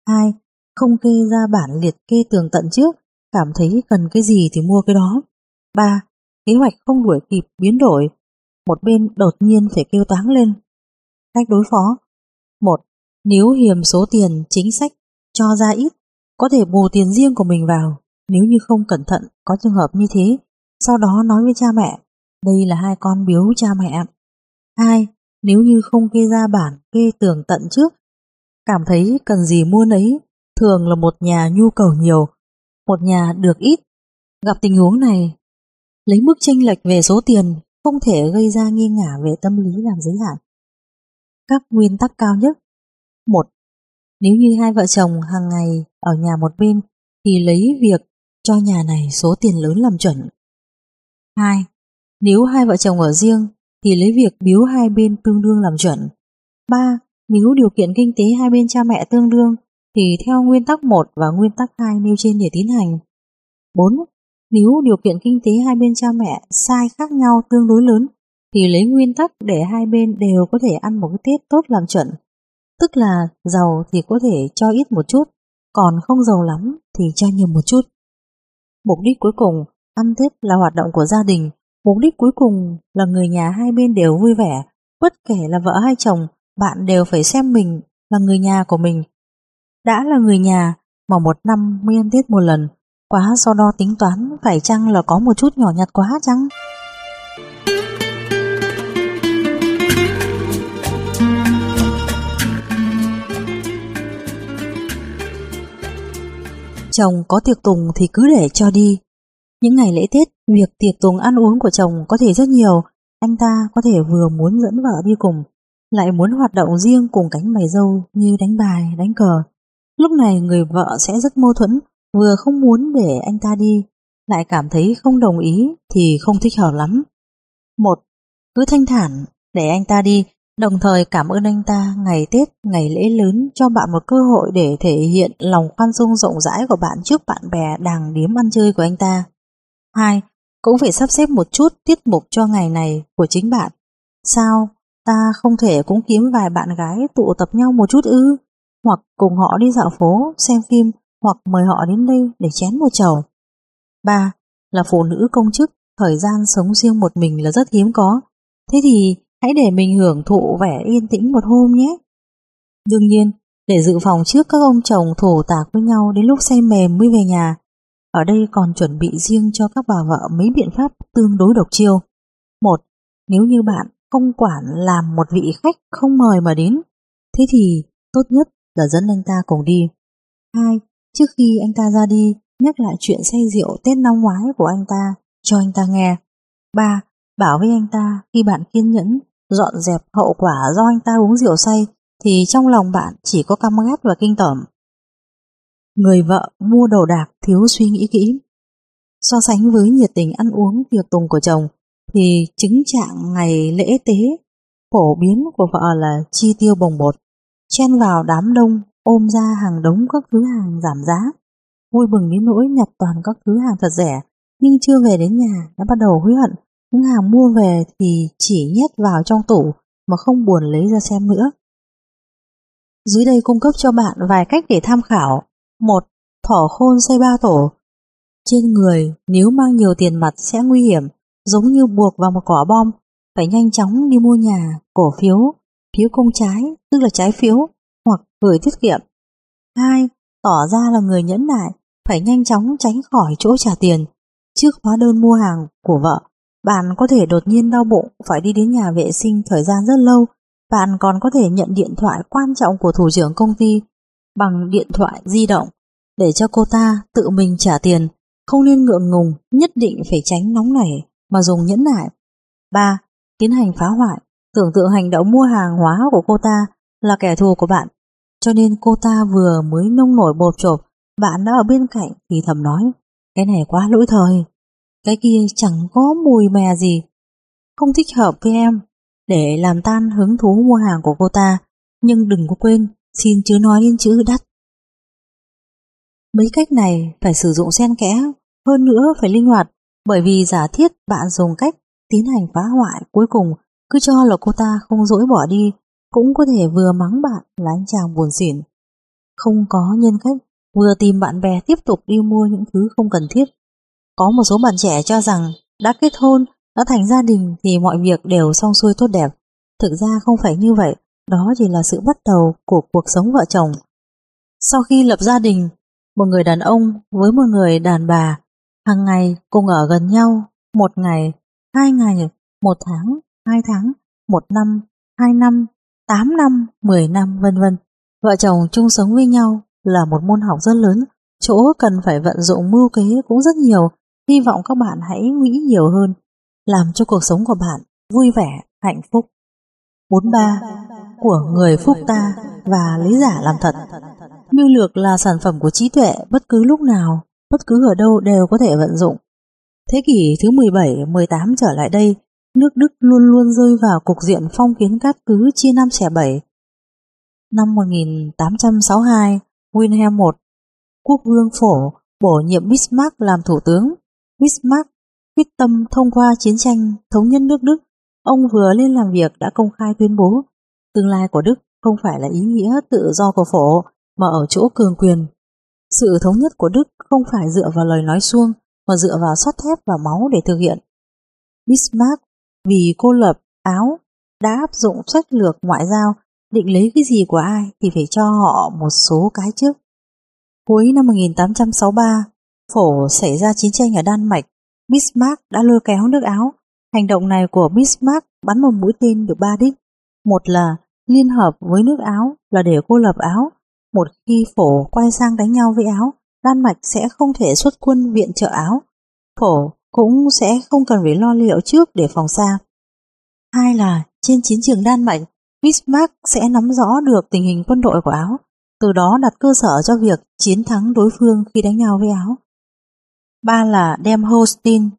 A: Hai, không kê ra bản liệt kê tường tận trước, cảm thấy cần cái gì thì mua cái đó. Ba, kế hoạch không đuổi kịp biến đổi, một bên đột nhiên phải kêu toáng lên. Cách đối phó một Nếu hiểm số tiền chính sách cho ra ít, có thể bù tiền riêng của mình vào. Nếu như không cẩn thận có trường hợp như thế, sau đó nói với cha mẹ, đây là hai con biếu cha mẹ. Hai, nếu như không kê ra bản kê tường tận trước, cảm thấy cần gì mua nấy, thường là một nhà nhu cầu nhiều, một nhà được ít. Gặp tình huống này, lấy mức chênh lệch về số tiền không thể gây ra nghi ngả về tâm lý làm giới hạn. Các nguyên tắc cao nhất một, Nếu như hai vợ chồng hàng ngày ở nhà một bên thì lấy việc cho nhà này số tiền lớn làm chuẩn. 2. Nếu hai vợ chồng ở riêng thì lấy việc biếu hai bên tương đương làm chuẩn. 3. Nếu điều kiện kinh tế hai bên cha mẹ tương đương thì theo nguyên tắc 1 và nguyên tắc 2 nêu trên để tiến hành. 4. Nếu điều kiện kinh tế hai bên cha mẹ sai khác nhau tương đối lớn thì lấy nguyên tắc để hai bên đều có thể ăn một cái Tết tốt làm chuẩn. Tức là giàu thì có thể cho ít một chút, còn không giàu lắm thì cho nhiều một chút. Mục đích cuối cùng, ăn Tết là hoạt động của gia đình, mục đích cuối cùng là người nhà hai bên đều vui vẻ, bất kể là vợ hay chồng, bạn đều phải xem mình là người nhà của mình. Đã là người nhà mà một năm mới ăn Tết một lần, quá so đo tính toán phải chăng là có một chút nhỏ nhặt quá chăng? Chồng có tiệc tùng thì cứ để cho đi. Những ngày lễ Tết, việc tiệc tùng ăn uống của chồng có thể rất nhiều. Anh ta có thể vừa muốn dẫn vợ đi cùng, lại muốn hoạt động riêng cùng cánh mày dâu như đánh bài, đánh cờ. Lúc này người vợ sẽ rất mâu thuẫn, vừa không muốn để anh ta đi, lại cảm thấy không đồng ý thì không thích hợp lắm. Một, cứ thanh thản để anh ta đi, đồng thời cảm ơn anh ta ngày Tết, ngày lễ lớn cho bạn một cơ hội để thể hiện lòng khoan dung rộng rãi của bạn trước bạn bè đàng điếm ăn chơi của anh ta. Hai, cũng phải sắp xếp một chút tiết mục cho ngày này của chính bạn. Sao, ta không thể cũng kiếm vài bạn gái tụ tập nhau một chút ư? Hoặc cùng họ đi dạo phố, xem phim, hoặc mời họ đến đây để chén một chầu. Ba, là phụ nữ công chức, thời gian sống riêng một mình là rất hiếm có. Thế thì hãy để mình hưởng thụ vẻ yên tĩnh một hôm nhé. Đương nhiên, để dự phòng trước các ông chồng thổ tạc với nhau đến lúc say mềm mới về nhà, ở đây còn chuẩn bị riêng cho các bà vợ mấy biện pháp tương đối độc chiêu. Một, nếu như bạn không quản làm một vị khách không mời mà đến, thế thì tốt nhất là dẫn anh ta cùng đi. Hai, trước khi anh ta ra đi, nhắc lại chuyện say rượu Tết năm ngoái của anh ta cho anh ta nghe. Ba, bảo với anh ta khi bạn kiên nhẫn dọn dẹp hậu quả do anh ta uống rượu say thì trong lòng bạn chỉ có căm ghét và kinh tởm. Người vợ mua đồ đạc thiếu suy nghĩ kỹ. So sánh với nhiệt tình ăn uống tiệc tùng của chồng thì chứng trạng ngày lễ tế phổ biến của vợ là chi tiêu bồng bột, chen vào đám đông ôm ra hàng đống các thứ hàng giảm giá, vui mừng đến nỗi nhập toàn các thứ hàng thật rẻ nhưng chưa về đến nhà đã bắt đầu hối hận. Những hàng mua về thì chỉ nhét vào trong tủ mà không buồn lấy ra xem nữa. Dưới đây cung cấp cho bạn vài cách để tham khảo. một Thỏ khôn xây ba tổ. Trên người nếu mang nhiều tiền mặt sẽ nguy hiểm, giống như buộc vào một quả bom, phải nhanh chóng đi mua nhà, cổ phiếu, phiếu công trái, tức là trái phiếu, vừa tiết kiệm. hai Tỏ ra là người nhẫn nại, phải nhanh chóng tránh khỏi chỗ trả tiền. Trước hóa đơn mua hàng của vợ, bạn có thể đột nhiên đau bụng phải đi đến nhà vệ sinh thời gian rất lâu. Bạn còn có thể nhận điện thoại quan trọng của thủ trưởng công ty bằng điện thoại di động để cho cô ta tự mình trả tiền. Không nên ngượng ngùng, nhất định phải tránh nóng nảy mà dùng nhẫn nại. 3. Tiến hành phá hoại. Tưởng tượng hành động mua hàng hóa của cô ta là kẻ thù của bạn. Cho nên cô ta vừa mới nông nổi bột chộp, bạn đã ở bên cạnh thì thầm nói, cái này quá lỗi thời, cái kia chẳng có mùi mè gì, không thích hợp với em, để làm tan hứng thú mua hàng của cô ta, nhưng đừng có quên, xin chứ nói đến chữ đắt. Mấy cách này phải sử dụng xen kẽ, hơn nữa phải linh hoạt, bởi vì giả thiết bạn dùng cách tiến hành phá hoại cuối cùng cứ cho là cô ta không dỗi bỏ đi, cũng có thể vừa mắng bạn là anh chàng buồn xỉn. Không có nhân cách, vừa tìm bạn bè tiếp tục đi mua những thứ không cần thiết. Có một số bạn trẻ cho rằng đã kết hôn, đã thành gia đình thì mọi việc đều xong xuôi tốt đẹp. Thực ra không phải như vậy, đó chỉ là sự bắt đầu của cuộc sống vợ chồng. Sau khi lập gia đình, một người đàn ông với một người đàn bà hàng ngày cùng ở gần nhau, một ngày, hai ngày, một tháng, hai tháng, một năm, hai năm, tám năm, mười năm, vân vân. Vợ chồng chung sống với nhau là một môn học rất lớn, chỗ cần phải vận dụng mưu kế cũng rất nhiều, hy vọng các bạn hãy nghĩ nhiều hơn, làm cho cuộc sống của bạn vui vẻ, hạnh phúc. 43. Của người phúc ta và lý giả làm thật Mưu lược là sản phẩm của trí tuệ bất cứ lúc nào, bất cứ ở đâu đều có thể vận dụng. Thế kỷ thứ 17, 18 trở lại đây, nước Đức luôn luôn rơi vào cục diện phong kiến cát cứ chia năm xẻ bảy. Năm 1862, Wilhelm I, quốc vương phổ, bổ nhiệm Bismarck làm thủ tướng. Bismarck quyết tâm thông qua chiến tranh thống nhất nước Đức. Ông vừa lên làm việc đã công khai tuyên bố tương lai của Đức không phải là ý nghĩa tự do của phổ mà ở chỗ cường quyền. Sự thống nhất của Đức không phải dựa vào lời nói suông mà dựa vào sắt thép và máu để thực hiện. Bismarck vì cô lập áo đã áp dụng sách lược ngoại giao định lấy cái gì của ai thì phải cho họ một số cái trước. Cuối năm 1863, phổ xảy ra chiến tranh ở Đan Mạch, Bismarck đã lôi kéo nước Áo. Hành động này của Bismarck bắn một mũi tên được ba đích. Một là liên hợp với nước Áo là để cô lập Áo. Một khi phổ quay sang đánh nhau với Áo, Đan Mạch sẽ không thể xuất quân viện trợ Áo. Phổ cũng sẽ không cần phải lo liệu trước để phòng xa. Hai là trên chiến trường Đan Mạch, Bismarck sẽ nắm rõ được tình hình quân đội của Áo, từ đó đặt cơ sở cho việc chiến thắng đối phương khi đánh nhau với Áo. Ba là đem Holstein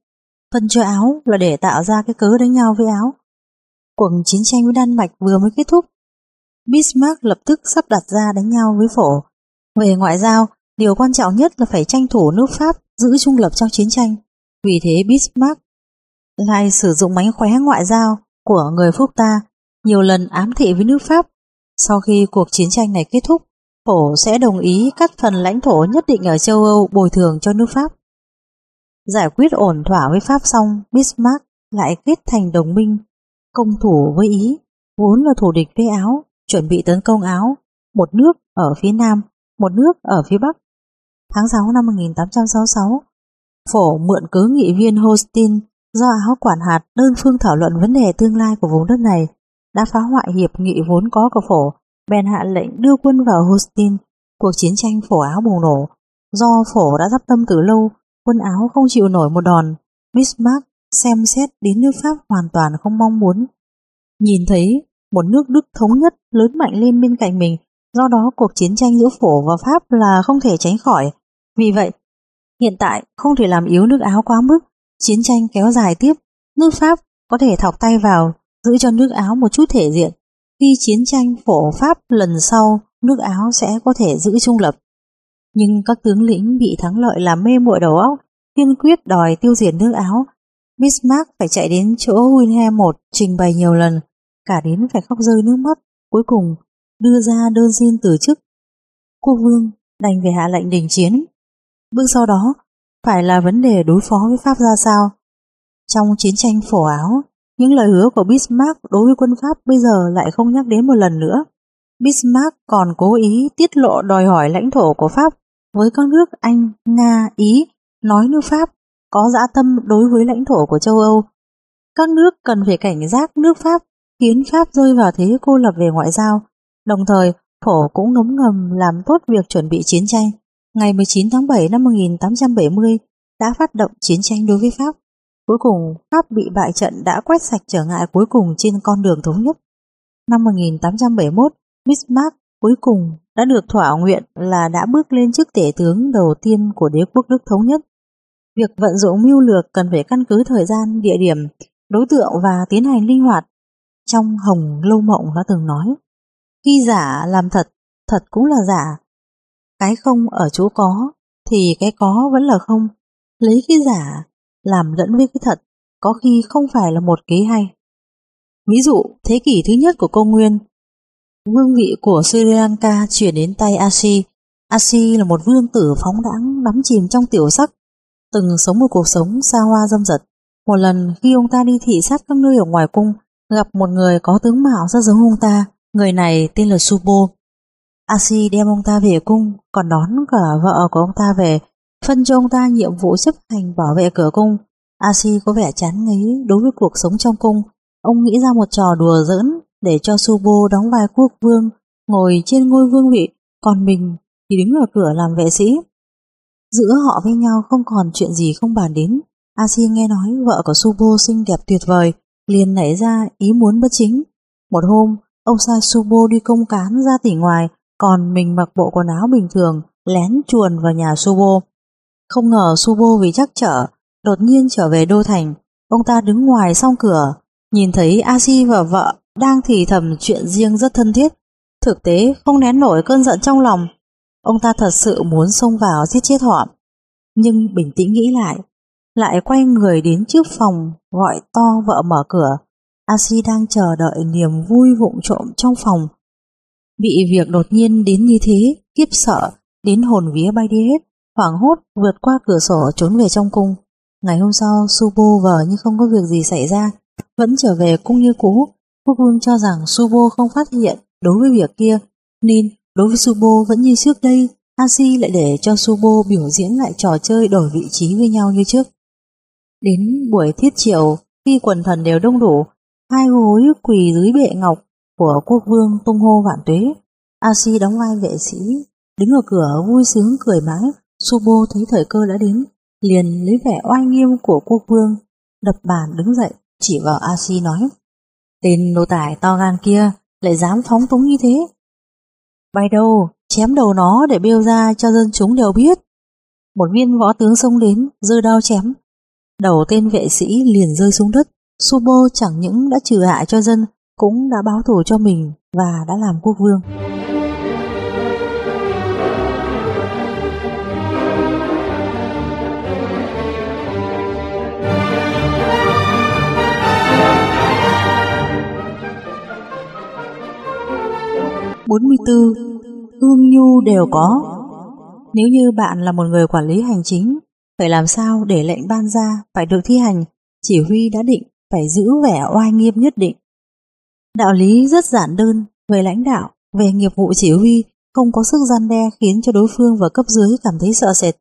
A: phân cho Áo là để tạo ra cái cớ đánh nhau với Áo. Cuộc chiến tranh với Đan Mạch vừa mới kết thúc, Bismarck lập tức sắp đặt ra đánh nhau với phổ. Về ngoại giao, điều quan trọng nhất là phải tranh thủ nước Pháp giữ trung lập trong chiến tranh. Vì thế Bismarck lại sử dụng mánh khóe ngoại giao của người Phúc ta nhiều lần ám thị với nước Pháp. Sau khi cuộc chiến tranh này kết thúc, Phổ sẽ đồng ý cắt phần lãnh thổ nhất định ở châu Âu bồi thường cho nước Pháp. Giải quyết ổn thỏa với Pháp xong, Bismarck lại kết thành đồng minh, công thủ với Ý, vốn là thủ địch với Áo, chuẩn bị tấn công Áo, một nước ở phía Nam, một nước ở phía Bắc. Tháng 6 năm 1866, Phổ mượn cớ nghị viên Holstein do Áo quản hạt đơn phương thảo luận vấn đề tương lai của vùng đất này đã phá hoại hiệp nghị vốn có của Phổ, bèn hạ lệnh đưa quân vào Holstein. Cuộc chiến tranh Phổ Áo bùng nổ. Do Phổ đã dắp tâm từ lâu, quân Áo không chịu nổi một đòn. Bismarck xem xét đến nước Pháp hoàn toàn không mong muốn. Nhìn thấy một nước Đức thống nhất lớn mạnh lên bên cạnh mình, do đó cuộc chiến tranh giữa Phổ và Pháp là không thể tránh khỏi. Vì vậy, Hiện tại không thể làm yếu nước Áo quá mức, chiến tranh kéo dài tiếp, nước Pháp có thể thọc tay vào, giữ cho nước Áo một chút thể diện. Khi chiến tranh phổ Pháp lần sau, nước Áo sẽ có thể giữ trung lập. Nhưng các tướng lĩnh bị thắng lợi làm mê muội đầu óc, kiên quyết đòi tiêu diệt nước Áo. Bismarck phải chạy đến chỗ Wilhelm I trình bày nhiều lần, cả đến phải khóc rơi nước mắt, cuối cùng đưa ra đơn xin từ chức. Quốc vương đành về hạ lệnh đình chiến. Bước sau đó phải là vấn đề đối phó với Pháp ra sao. Trong chiến tranh phổ áo, những lời hứa của Bismarck đối với quân Pháp bây giờ lại không nhắc đến một lần nữa. Bismarck còn cố ý tiết lộ đòi hỏi lãnh thổ của Pháp với các nước Anh, Nga, Ý, nói nước Pháp có dã tâm đối với lãnh thổ của châu Âu. Các nước cần phải cảnh giác nước Pháp khiến Pháp rơi vào thế cô lập về ngoại giao. Đồng thời, Phổ cũng ngấm ngầm làm tốt việc chuẩn bị chiến tranh. Ngày 19 tháng 7 năm 1870 đã phát động chiến tranh đối với Pháp. Cuối cùng, Pháp bị bại trận đã quét sạch trở ngại cuối cùng trên con đường thống nhất. Năm 1871, Bismarck cuối cùng đã được thỏa nguyện là đã bước lên chức tể tướng đầu tiên của đế quốc Đức thống nhất. Việc vận dụng mưu lược cần phải căn cứ thời gian, địa điểm, đối tượng và tiến hành linh hoạt. Trong Hồng Lâu Mộng đã từng nói, khi giả làm thật, thật cũng là giả. Cái không ở chỗ có, thì cái có vẫn là không. Lấy cái giả làm lẫn với cái thật, có khi không phải là một kế hay. Ví dụ, thế kỷ thứ nhất của công nguyên, vương vị của Sri Lanka chuyển đến tay Asi. Asi là một vương tử phóng đãng đắm chìm trong tiểu sắc, từng sống một cuộc sống xa hoa dâm dật. Một lần khi ông ta đi thị sát các nơi ở ngoài cung, gặp một người có tướng mạo rất giống ông ta, người này tên là Subo. Asi đem ông ta về cung, còn đón cả vợ của ông ta về, phân cho ông ta nhiệm vụ chấp hành bảo vệ cửa cung. Asi có vẻ chán ngấy đối với cuộc sống trong cung. Ông nghĩ ra một trò đùa giỡn để cho Subo đóng vai quốc vương, ngồi trên ngôi vương vị, còn mình thì đứng ở cửa làm vệ sĩ. Giữa họ với nhau không còn chuyện gì không bàn đến. Asi nghe nói vợ của Subo xinh đẹp tuyệt vời, liền nảy ra ý muốn bất chính. Một hôm, ông sai Subo đi công cán ra tỉnh ngoài, còn mình mặc bộ quần áo bình thường, lén chuồn vào nhà Subo. Không ngờ Subo vì chắc trở, đột nhiên trở về đô thành. Ông ta đứng ngoài song cửa, nhìn thấy Asi và vợ đang thì thầm chuyện riêng rất thân thiết. Thực tế không nén nổi cơn giận trong lòng. Ông ta thật sự muốn xông vào giết chết họ. Nhưng bình tĩnh nghĩ lại, lại quay người đến trước phòng gọi to vợ mở cửa. Asi đang chờ đợi niềm vui vụng trộm trong phòng. Bị việc đột nhiên đến như thế, kiếp sợ, đến hồn vía bay đi hết, hoảng hốt vượt qua cửa sổ trốn về trong cung. Ngày hôm sau, Subo vờ như không có việc gì xảy ra, vẫn trở về cung như cũ. Quốc vương cho rằng Subo không phát hiện đối với việc kia, nên đối với Subo vẫn như trước đây, Asi lại để cho Subo biểu diễn lại trò chơi đổi vị trí với nhau như trước. Đến buổi thiết triệu, khi quần thần đều đông đủ, hai gối quỳ dưới bệ ngọc của quốc vương tung hô vạn tuế. Asi đóng vai vệ sĩ, đứng ở cửa vui sướng cười mãi, Subo thấy thời cơ đã đến, liền lấy vẻ oai nghiêm của quốc vương, đập bàn đứng dậy, chỉ vào Asi nói, tên nô tài to gan kia lại dám phóng túng như thế. Bay đâu, chém đầu nó để bêu ra cho dân chúng đều biết. Một viên võ tướng xông đến, giơ đao chém. Đầu tên vệ sĩ liền rơi xuống đất, Subo chẳng những đã trừ hại cho dân, cũng đã báo thù cho mình và đã làm quốc vương. bốn mươi bốn ương nhu đều có Nếu như bạn là một người quản lý hành chính, phải làm sao để lệnh ban ra phải được thi hành, chỉ huy đã định phải giữ vẻ oai nghiêm nhất định. Đạo lý rất giản đơn, về lãnh đạo, về nghiệp vụ chỉ huy, không có sức gian đe khiến cho đối phương và cấp dưới cảm thấy sợ sệt,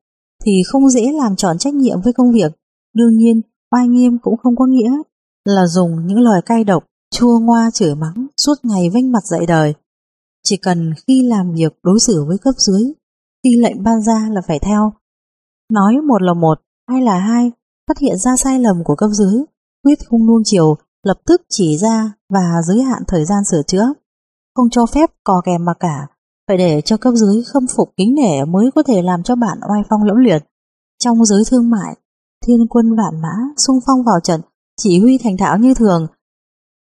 A: thì không dễ làm tròn trách nhiệm với công việc. Đương nhiên, oai nghiêm cũng không có nghĩa là dùng những lời cay độc, chua ngoa chửi mắng suốt ngày vênh mặt dạy đời. Chỉ cần khi làm việc đối xử với cấp dưới, khi lệnh ban ra là phải theo. Nói một là một, hai là hai, phát hiện ra sai lầm của cấp dưới, quyết không nuông chiều, lập tức chỉ ra và giới hạn thời gian sửa chữa. Không cho phép cò kèm mà cả, phải để cho cấp dưới khâm phục kính nể mới có thể làm cho bạn oai phong lẫm liệt. Trong giới thương mại, thiên quân vạn mã xung phong vào trận, chỉ huy thành thạo như thường.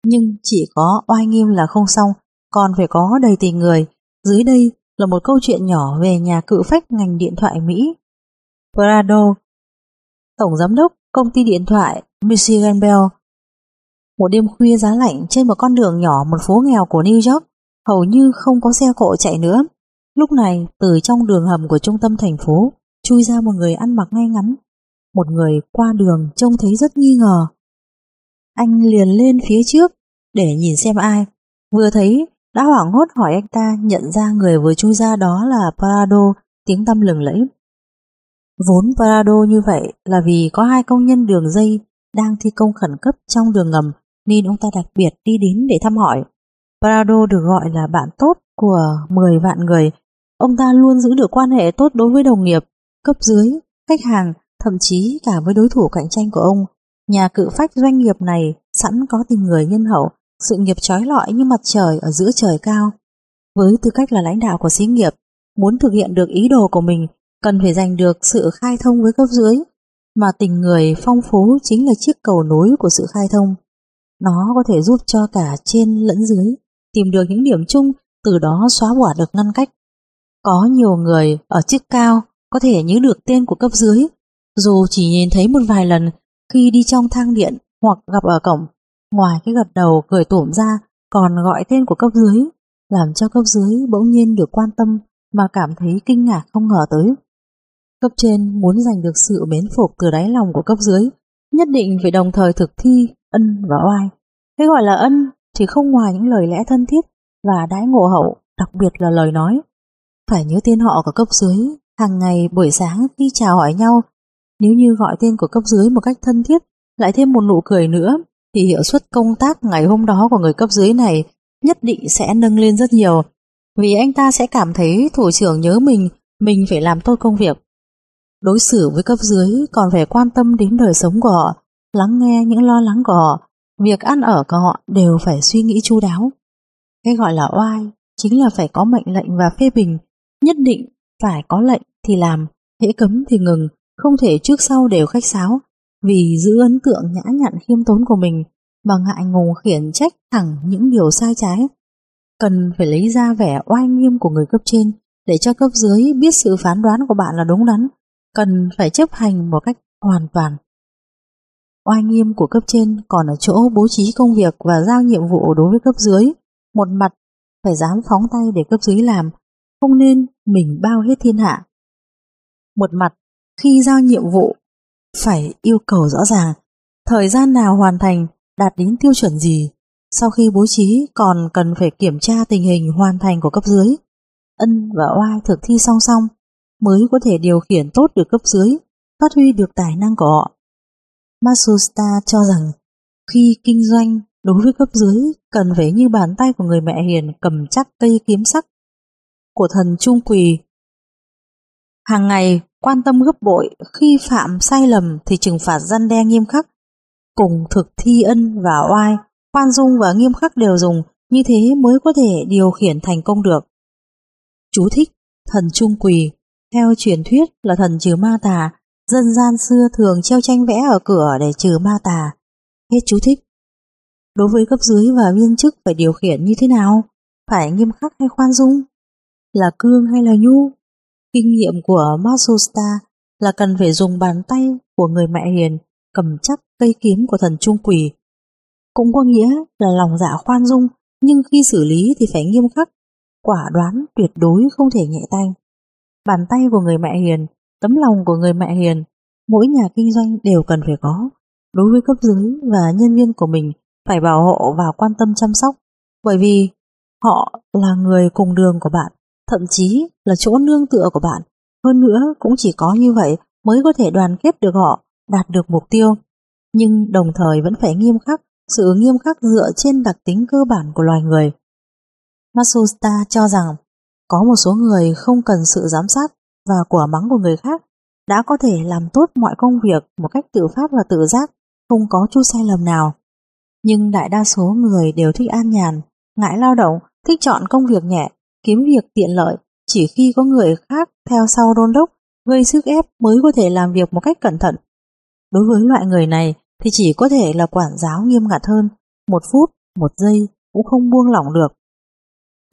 A: Nhưng chỉ có oai nghiêm là không xong, còn phải có đầy tình người. Dưới đây là một câu chuyện nhỏ về nhà cự phách ngành điện thoại Mỹ. Prado tổng giám đốc công ty điện thoại Michigan Bell. Một đêm khuya giá lạnh trên một con đường nhỏ một phố nghèo của New York, hầu như không có xe cộ chạy nữa. Lúc này, từ trong đường hầm của trung tâm thành phố, chui ra một người ăn mặc ngay ngắn. Một người qua đường trông thấy rất nghi ngờ. Anh liền lên phía trước để nhìn xem ai. Vừa thấy, đã hoảng hốt hỏi anh ta nhận ra người vừa chui ra đó là Prado, tiếng tăm lừng lẫy. Vốn Prado như vậy là vì có hai công nhân đường dây đang thi công khẩn cấp trong đường ngầm nên ông ta đặc biệt đi đến để thăm hỏi. Prado được gọi là bạn tốt của 10 vạn người. Ông ta luôn giữ được quan hệ tốt đối với đồng nghiệp, cấp dưới, khách hàng, thậm chí cả với đối thủ cạnh tranh của ông. Nhà cự phách doanh nghiệp này sẵn có tình người nhân hậu, sự nghiệp trói lọi như mặt trời ở giữa trời cao. Với tư cách là lãnh đạo của xí nghiệp, muốn thực hiện được ý đồ của mình cần phải giành được sự khai thông với cấp dưới, mà tình người phong phú chính là chiếc cầu nối của sự khai thông. Nó có thể giúp cho cả trên lẫn dưới tìm được những điểm chung, từ đó xóa bỏ được ngăn cách. Có nhiều người ở chức cao có thể nhớ được tên của cấp dưới, dù chỉ nhìn thấy một vài lần khi đi trong thang điện hoặc gặp ở cổng. Ngoài cái gật đầu cười tủm ra, còn gọi tên của cấp dưới, làm cho cấp dưới bỗng nhiên được quan tâm mà cảm thấy kinh ngạc không ngờ tới. Cấp trên muốn giành được sự mến phục từ đáy lòng của cấp dưới, nhất định phải đồng thời thực thi ân và oai. Cái gọi là ân thì không ngoài những lời lẽ thân thiết và đãi ngộ hậu, đặc biệt là lời nói. Phải nhớ tên họ của cấp dưới, hàng ngày buổi sáng khi chào hỏi nhau, nếu như gọi tên của cấp dưới một cách thân thiết, lại thêm một nụ cười nữa, thì hiệu suất công tác ngày hôm đó của người cấp dưới này nhất định sẽ nâng lên rất nhiều. Vì anh ta sẽ cảm thấy thủ trưởng nhớ mình, mình phải làm tốt công việc. Đối xử với cấp dưới còn phải quan tâm đến đời sống của họ, lắng nghe những lo lắng của họ, việc ăn ở của họ đều phải suy nghĩ chu đáo. Cái gọi là oai chính là phải có mệnh lệnh và phê bình, nhất định phải có lệnh thì làm, hễ cấm thì ngừng, không thể trước sau đều khách sáo, vì giữ ấn tượng nhã nhặn khiêm tốn của mình mà ngại ngùng khiển trách thẳng những điều sai trái. Cần phải lấy ra vẻ oai nghiêm của người cấp trên để cho cấp dưới biết sự phán đoán của bạn là đúng đắn, cần phải chấp hành một cách hoàn toàn. Oai nghiêm của cấp trên còn ở chỗ bố trí công việc và giao nhiệm vụ đối với cấp dưới. Một mặt phải dám phóng tay để cấp dưới làm, không nên mình bao hết thiên hạ. Một mặt khi giao nhiệm vụ phải yêu cầu rõ ràng, thời gian nào hoàn thành, đạt đến tiêu chuẩn gì. Sau khi bố trí còn cần phải kiểm tra tình hình hoàn thành của cấp dưới. Ân và oai thực thi song song mới có thể điều khiển tốt được cấp dưới, phát huy được tài năng của họ. Masusta cho rằng khi kinh doanh đối với cấp dưới cần phải như bàn tay của người mẹ hiền cầm chắc cây kiếm sắc của thần trung quỳ. Hàng ngày quan tâm gấp bội khi phạm sai lầm thì trừng phạt gian đe nghiêm khắc, cùng thực thi ân và oai, khoan dung và nghiêm khắc đều dùng, như thế mới có thể điều khiển thành công được. Chú thích thần trung quỳ theo truyền thuyết là thần trừ ma tà, dân gian xưa thường treo tranh vẽ ở cửa để trừ ma tà. Hết chú thích. Đối với cấp dưới và viên chức phải điều khiển như thế nào? Phải nghiêm khắc hay khoan dung? Là cương hay là nhu? Kinh nghiệm của Masusta là cần phải dùng bàn tay của người mẹ hiền cầm chắc cây kiếm của thần trung quỷ. Cũng có nghĩa là lòng dạ khoan dung nhưng khi xử lý thì phải nghiêm khắc, quả đoán tuyệt đối không thể nhẹ tay. Bàn tay của người mẹ hiền, tấm lòng của người mẹ hiền, mỗi nhà kinh doanh đều cần phải có. Đối với cấp dưới và nhân viên của mình phải bảo hộ và quan tâm chăm sóc, bởi vì họ là người cùng đường của bạn, thậm chí là chỗ nương tựa của bạn. Hơn nữa cũng chỉ có như vậy mới có thể đoàn kết được họ, đạt được mục tiêu. Nhưng đồng thời vẫn phải nghiêm khắc, sự nghiêm khắc dựa trên đặc tính cơ bản của loài người. Masusta cho rằng có một số người không cần sự giám sát và quả mắng của người khác đã có thể làm tốt mọi công việc một cách tự phát và tự giác, không có chút sai lầm nào. Nhưng đại đa số người đều thích an nhàn, ngại lao động, thích chọn công việc nhẹ, kiếm việc tiện lợi, chỉ khi có người khác theo sau đôn đốc, gây sức ép mới có thể làm việc một cách cẩn thận. Đối với loại người này thì chỉ có thể là quản giáo nghiêm ngặt hơn, một phút, một giây cũng không buông lỏng được.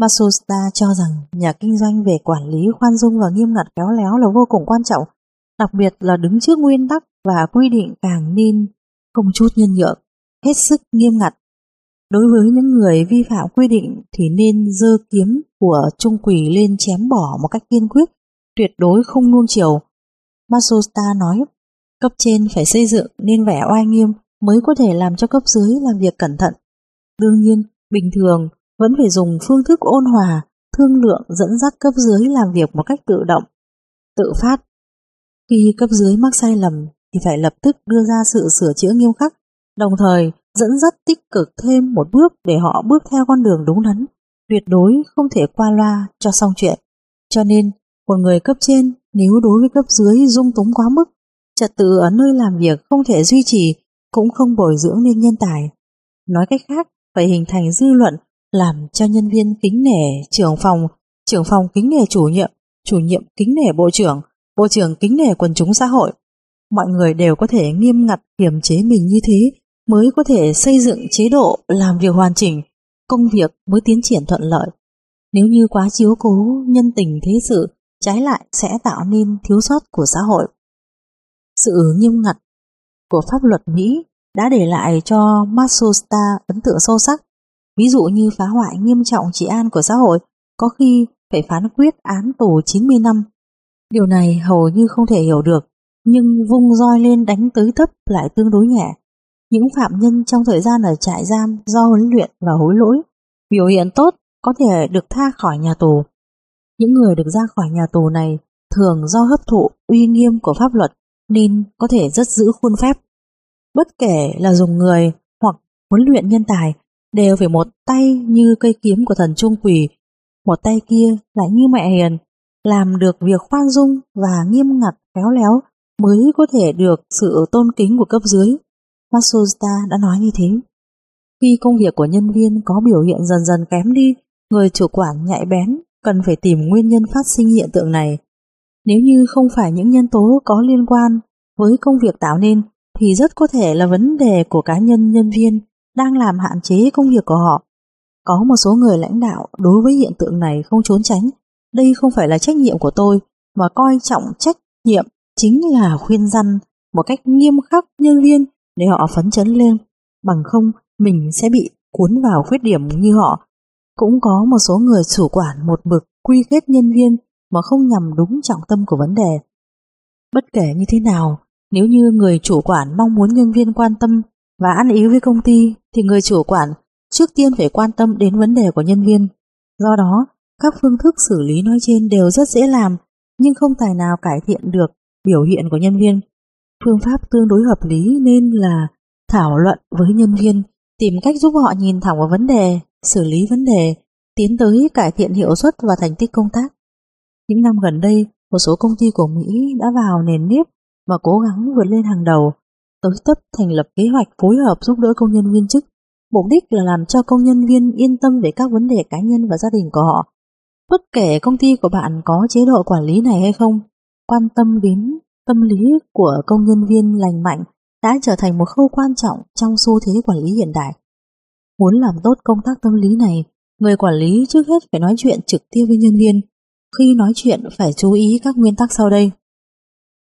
A: Masusta cho rằng nhà kinh doanh về quản lý khoan dung và nghiêm ngặt khéo léo là vô cùng quan trọng, đặc biệt là đứng trước nguyên tắc và quy định càng nên không chút nhân nhượng, hết sức nghiêm ngặt. Đối với những người vi phạm quy định thì nên dơ kiếm của trung quỷ lên chém bỏ một cách kiên quyết, tuyệt đối không nuông chiều. Masusta nói, cấp trên phải xây dựng nên vẻ oai nghiêm mới có thể làm cho cấp dưới làm việc cẩn thận. Đương nhiên, bình thường vẫn phải dùng phương thức ôn hòa, thương lượng dẫn dắt cấp dưới làm việc một cách tự động, tự phát. Khi cấp dưới mắc sai lầm thì phải lập tức đưa ra sự sửa chữa nghiêm khắc, đồng thời dẫn dắt tích cực thêm một bước để họ bước theo con đường đúng đắn, tuyệt đối không thể qua loa cho xong chuyện. Cho nên, một người cấp trên nếu đối với cấp dưới dung túng quá mức, trật tự ở nơi làm việc không thể duy trì, cũng không bồi dưỡng nên nhân tài. Nói cách khác, phải hình thành dư luận làm cho nhân viên kính nể trưởng phòng, trưởng phòng kính nể chủ nhiệm, chủ nhiệm kính nể bộ trưởng, bộ trưởng kính nể quần chúng xã hội. Mọi người đều có thể nghiêm ngặt kiềm chế mình như thế mới có thể xây dựng chế độ làm việc hoàn chỉnh, công việc mới tiến triển thuận lợi. Nếu như quá chiếu cố nhân tình thế sự, trái lại sẽ tạo nên thiếu sót của xã hội. Sự nghiêm ngặt của pháp luật Mỹ đã để lại cho Matsushita ấn tượng sâu sắc, ví dụ như phá hoại nghiêm trọng trị an của xã hội, có khi phải phán quyết án tù 90 năm. Điều này hầu như không thể hiểu được, nhưng vung roi lên đánh tới thấp lại tương đối nhẹ. Những phạm nhân trong thời gian ở trại giam do huấn luyện và hối lỗi, biểu hiện tốt có thể được tha khỏi nhà tù. Những người được ra khỏi nhà tù này thường do hấp thụ uy nghiêm của pháp luật nên có thể rất giữ khuôn phép. Bất kể là dùng người hoặc huấn luyện nhân tài đều phải một tay như cây kiếm của thần trung quỷ, một tay kia lại như mẹ hiền, làm được việc khoan dung và nghiêm ngặt khéo léo mới có thể được sự tôn kính của cấp dưới. Matsuda đã nói như thế. Khi công việc của nhân viên có biểu hiện dần dần kém đi, người chủ quản nhạy bén cần phải tìm nguyên nhân phát sinh hiện tượng này. Nếu như không phải những nhân tố có liên quan với công việc tạo nên, thì rất có thể là vấn đề của cá nhân nhân viên đang làm hạn chế công việc của họ. Có một số người lãnh đạo đối với hiện tượng này không trốn tránh. Đây không phải là trách nhiệm của tôi, mà coi trọng trách nhiệm chính là khuyên răn một cách nghiêm khắc nhân viên để họ phấn chấn lên. Bằng không, mình sẽ bị cuốn vào khuyết điểm như họ. Cũng có một số người chủ quản một mực quy kết nhân viên mà không nhằm đúng trọng tâm của vấn đề. Bất kể như thế nào, nếu như người chủ quản mong muốn nhân viên quan tâm và ăn ý với công ty thì người chủ quản trước tiên phải quan tâm đến vấn đề của nhân viên. Do đó, các phương thức xử lý nói trên đều rất dễ làm nhưng không tài nào cải thiện được biểu hiện của nhân viên. Phương pháp tương đối hợp lý nên là thảo luận với nhân viên, tìm cách giúp họ nhìn thẳng vào vấn đề, xử lý vấn đề, tiến tới cải thiện hiệu suất và thành tích công tác. Những năm gần đây, một số công ty của Mỹ đã vào nền nếp và cố gắng vượt lên hàng đầu, tới tấp thành lập kế hoạch phối hợp giúp đỡ công nhân viên chức. Mục đích là làm cho công nhân viên yên tâm về các vấn đề cá nhân và gia đình của họ. Bất kể công ty của bạn có chế độ quản lý này hay không, quan tâm đến tâm lý của công nhân viên lành mạnh đã trở thành một khâu quan trọng trong xu thế quản lý hiện đại. Muốn làm tốt công tác tâm lý này, người quản lý trước hết phải nói chuyện trực tiếp với nhân viên. Khi nói chuyện phải chú ý các nguyên tắc sau đây.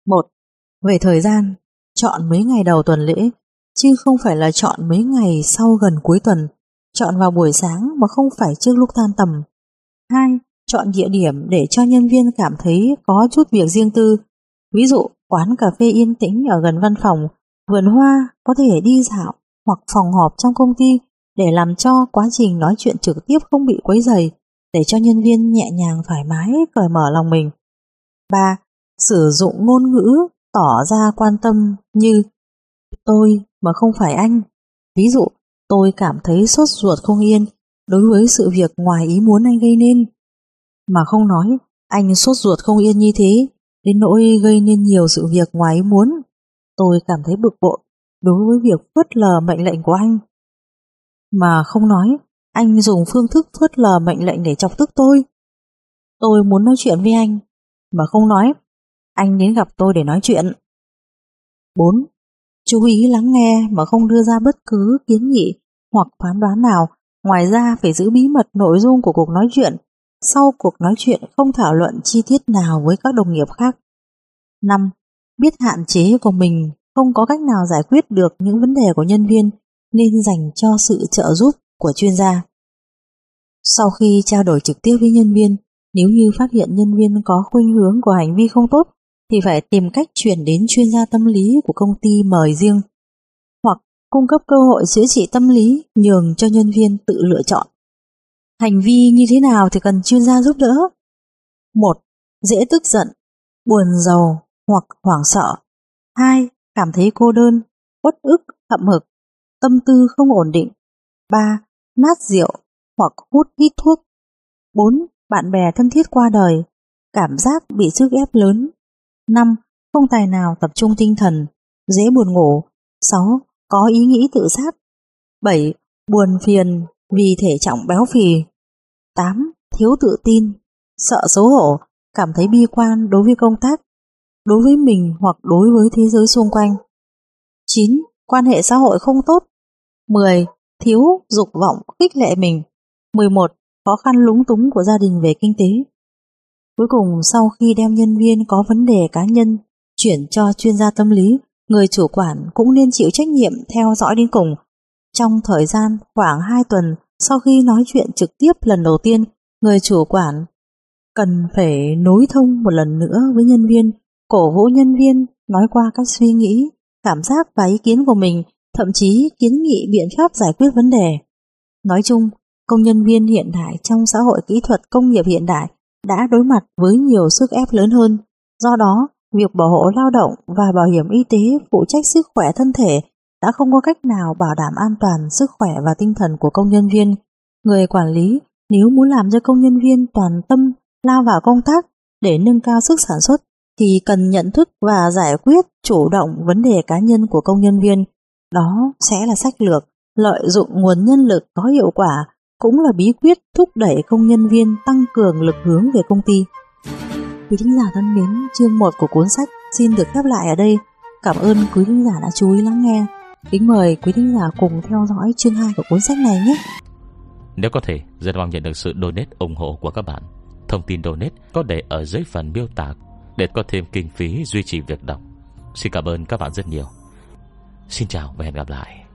A: 1. Về thời gian, chọn mấy ngày đầu tuần lễ, chứ không phải là chọn mấy ngày sau gần cuối tuần, chọn vào buổi sáng mà không phải trước lúc tan tầm. 2. Chọn địa điểm để cho nhân viên cảm thấy có chút việc riêng tư. Ví dụ, quán cà phê yên tĩnh ở gần văn phòng, vườn hoa có thể đi dạo hoặc phòng họp trong công ty để làm cho quá trình nói chuyện trực tiếp không bị quấy dày, để cho nhân viên nhẹ nhàng thoải mái cởi mở lòng mình. 3. Sử dụng ngôn ngữ tỏ ra quan tâm như tôi mà không phải anh. Ví dụ, tôi cảm thấy sốt ruột không yên đối với sự việc ngoài ý muốn anh gây nên. Mà không nói, anh sốt ruột không yên như thế, đến nỗi gây nên nhiều sự việc ngoài ý muốn. Tôi cảm thấy bực bội đối với việc phớt lờ mệnh lệnh của anh. Mà không nói, anh dùng phương thức phớt lờ mệnh lệnh để chọc tức tôi. Tôi muốn nói chuyện với anh, mà không nói, anh đến gặp tôi để nói chuyện. 4. Chú ý lắng nghe mà không đưa ra bất cứ kiến nghị hoặc phán đoán nào, ngoài ra phải giữ bí mật nội dung của cuộc nói chuyện. Sau cuộc nói chuyện không thảo luận chi tiết nào với các đồng nghiệp khác. 5. Biết hạn chế của mình không có cách nào giải quyết được những vấn đề của nhân viên nên dành cho sự trợ giúp của chuyên gia. Sau khi trao đổi trực tiếp với nhân viên, nếu như phát hiện nhân viên có khuynh hướng của hành vi không tốt thì phải tìm cách chuyển đến chuyên gia tâm lý của công ty mời riêng hoặc cung cấp cơ hội chữa trị tâm lý nhường cho nhân viên tự lựa chọn. Hành vi như thế nào thì cần chuyên gia giúp đỡ? một Dễ tức giận, buồn giàu hoặc hoảng sợ. 2. Cảm thấy cô đơn, uất ức, hậm hực, tâm tư không ổn định. 3. Nát rượu hoặc hút hít thuốc. 4. Bạn bè thân thiết qua đời, cảm giác bị sức ép lớn. 5. Không tài nào tập trung tinh thần, dễ buồn ngủ. 6. Có ý nghĩ tự sát. 7. Buồn phiền vì thể trọng béo phì. 8. Thiếu tự tin, sợ xấu hổ, cảm thấy bi quan đối với công tác, đối với mình hoặc đối với thế giới xung quanh. 9. Quan hệ xã hội không tốt. 10. Thiếu dục vọng khích lệ mình. 11. Khó khăn lúng túng của gia đình về kinh tế. Cuối cùng sau khi đem nhân viên có vấn đề cá nhân chuyển cho chuyên gia tâm lý, người chủ quản cũng nên chịu trách nhiệm theo dõi đến cùng. Trong thời gian khoảng 2 tuần sau khi nói chuyện trực tiếp lần đầu tiên, người chủ quản cần phải nối thông một lần nữa với nhân viên, cổ vũ nhân viên nói qua các suy nghĩ, cảm giác và ý kiến của mình, thậm chí kiến nghị biện pháp giải quyết vấn đề. Nói chung, công nhân viên hiện đại trong xã hội kỹ thuật công nghiệp hiện đại đã đối mặt với nhiều sức ép lớn hơn. Do đó, việc bảo hộ lao động và bảo hiểm y tế phụ trách sức khỏe thân thể đã không có cách nào bảo đảm an toàn sức khỏe và tinh thần của công nhân viên. Người quản lý nếu muốn làm cho công nhân viên toàn tâm lao vào công tác để nâng cao sức sản xuất thì cần nhận thức và giải quyết chủ động vấn đề cá nhân của công nhân viên. Đó sẽ là sách lược lợi dụng nguồn nhân lực có hiệu quả cũng là bí quyết thúc đẩy công nhân viên tăng cường lực hướng về công ty. Quý thính giả thân mến, chương 1 của cuốn sách xin được khép lại ở đây. Cảm ơn quý thính giả đã chú ý lắng nghe. Kính mời quý thính giả cùng theo dõi chương 2 của cuốn sách này nhé.
B: Nếu có thể, rất mong nhận được sự donate ủng hộ của các bạn. Thông tin donate có để ở dưới phần miêu tả để có thêm kinh phí duy trì việc đọc. Xin cảm ơn các bạn rất nhiều. Xin chào và hẹn gặp lại.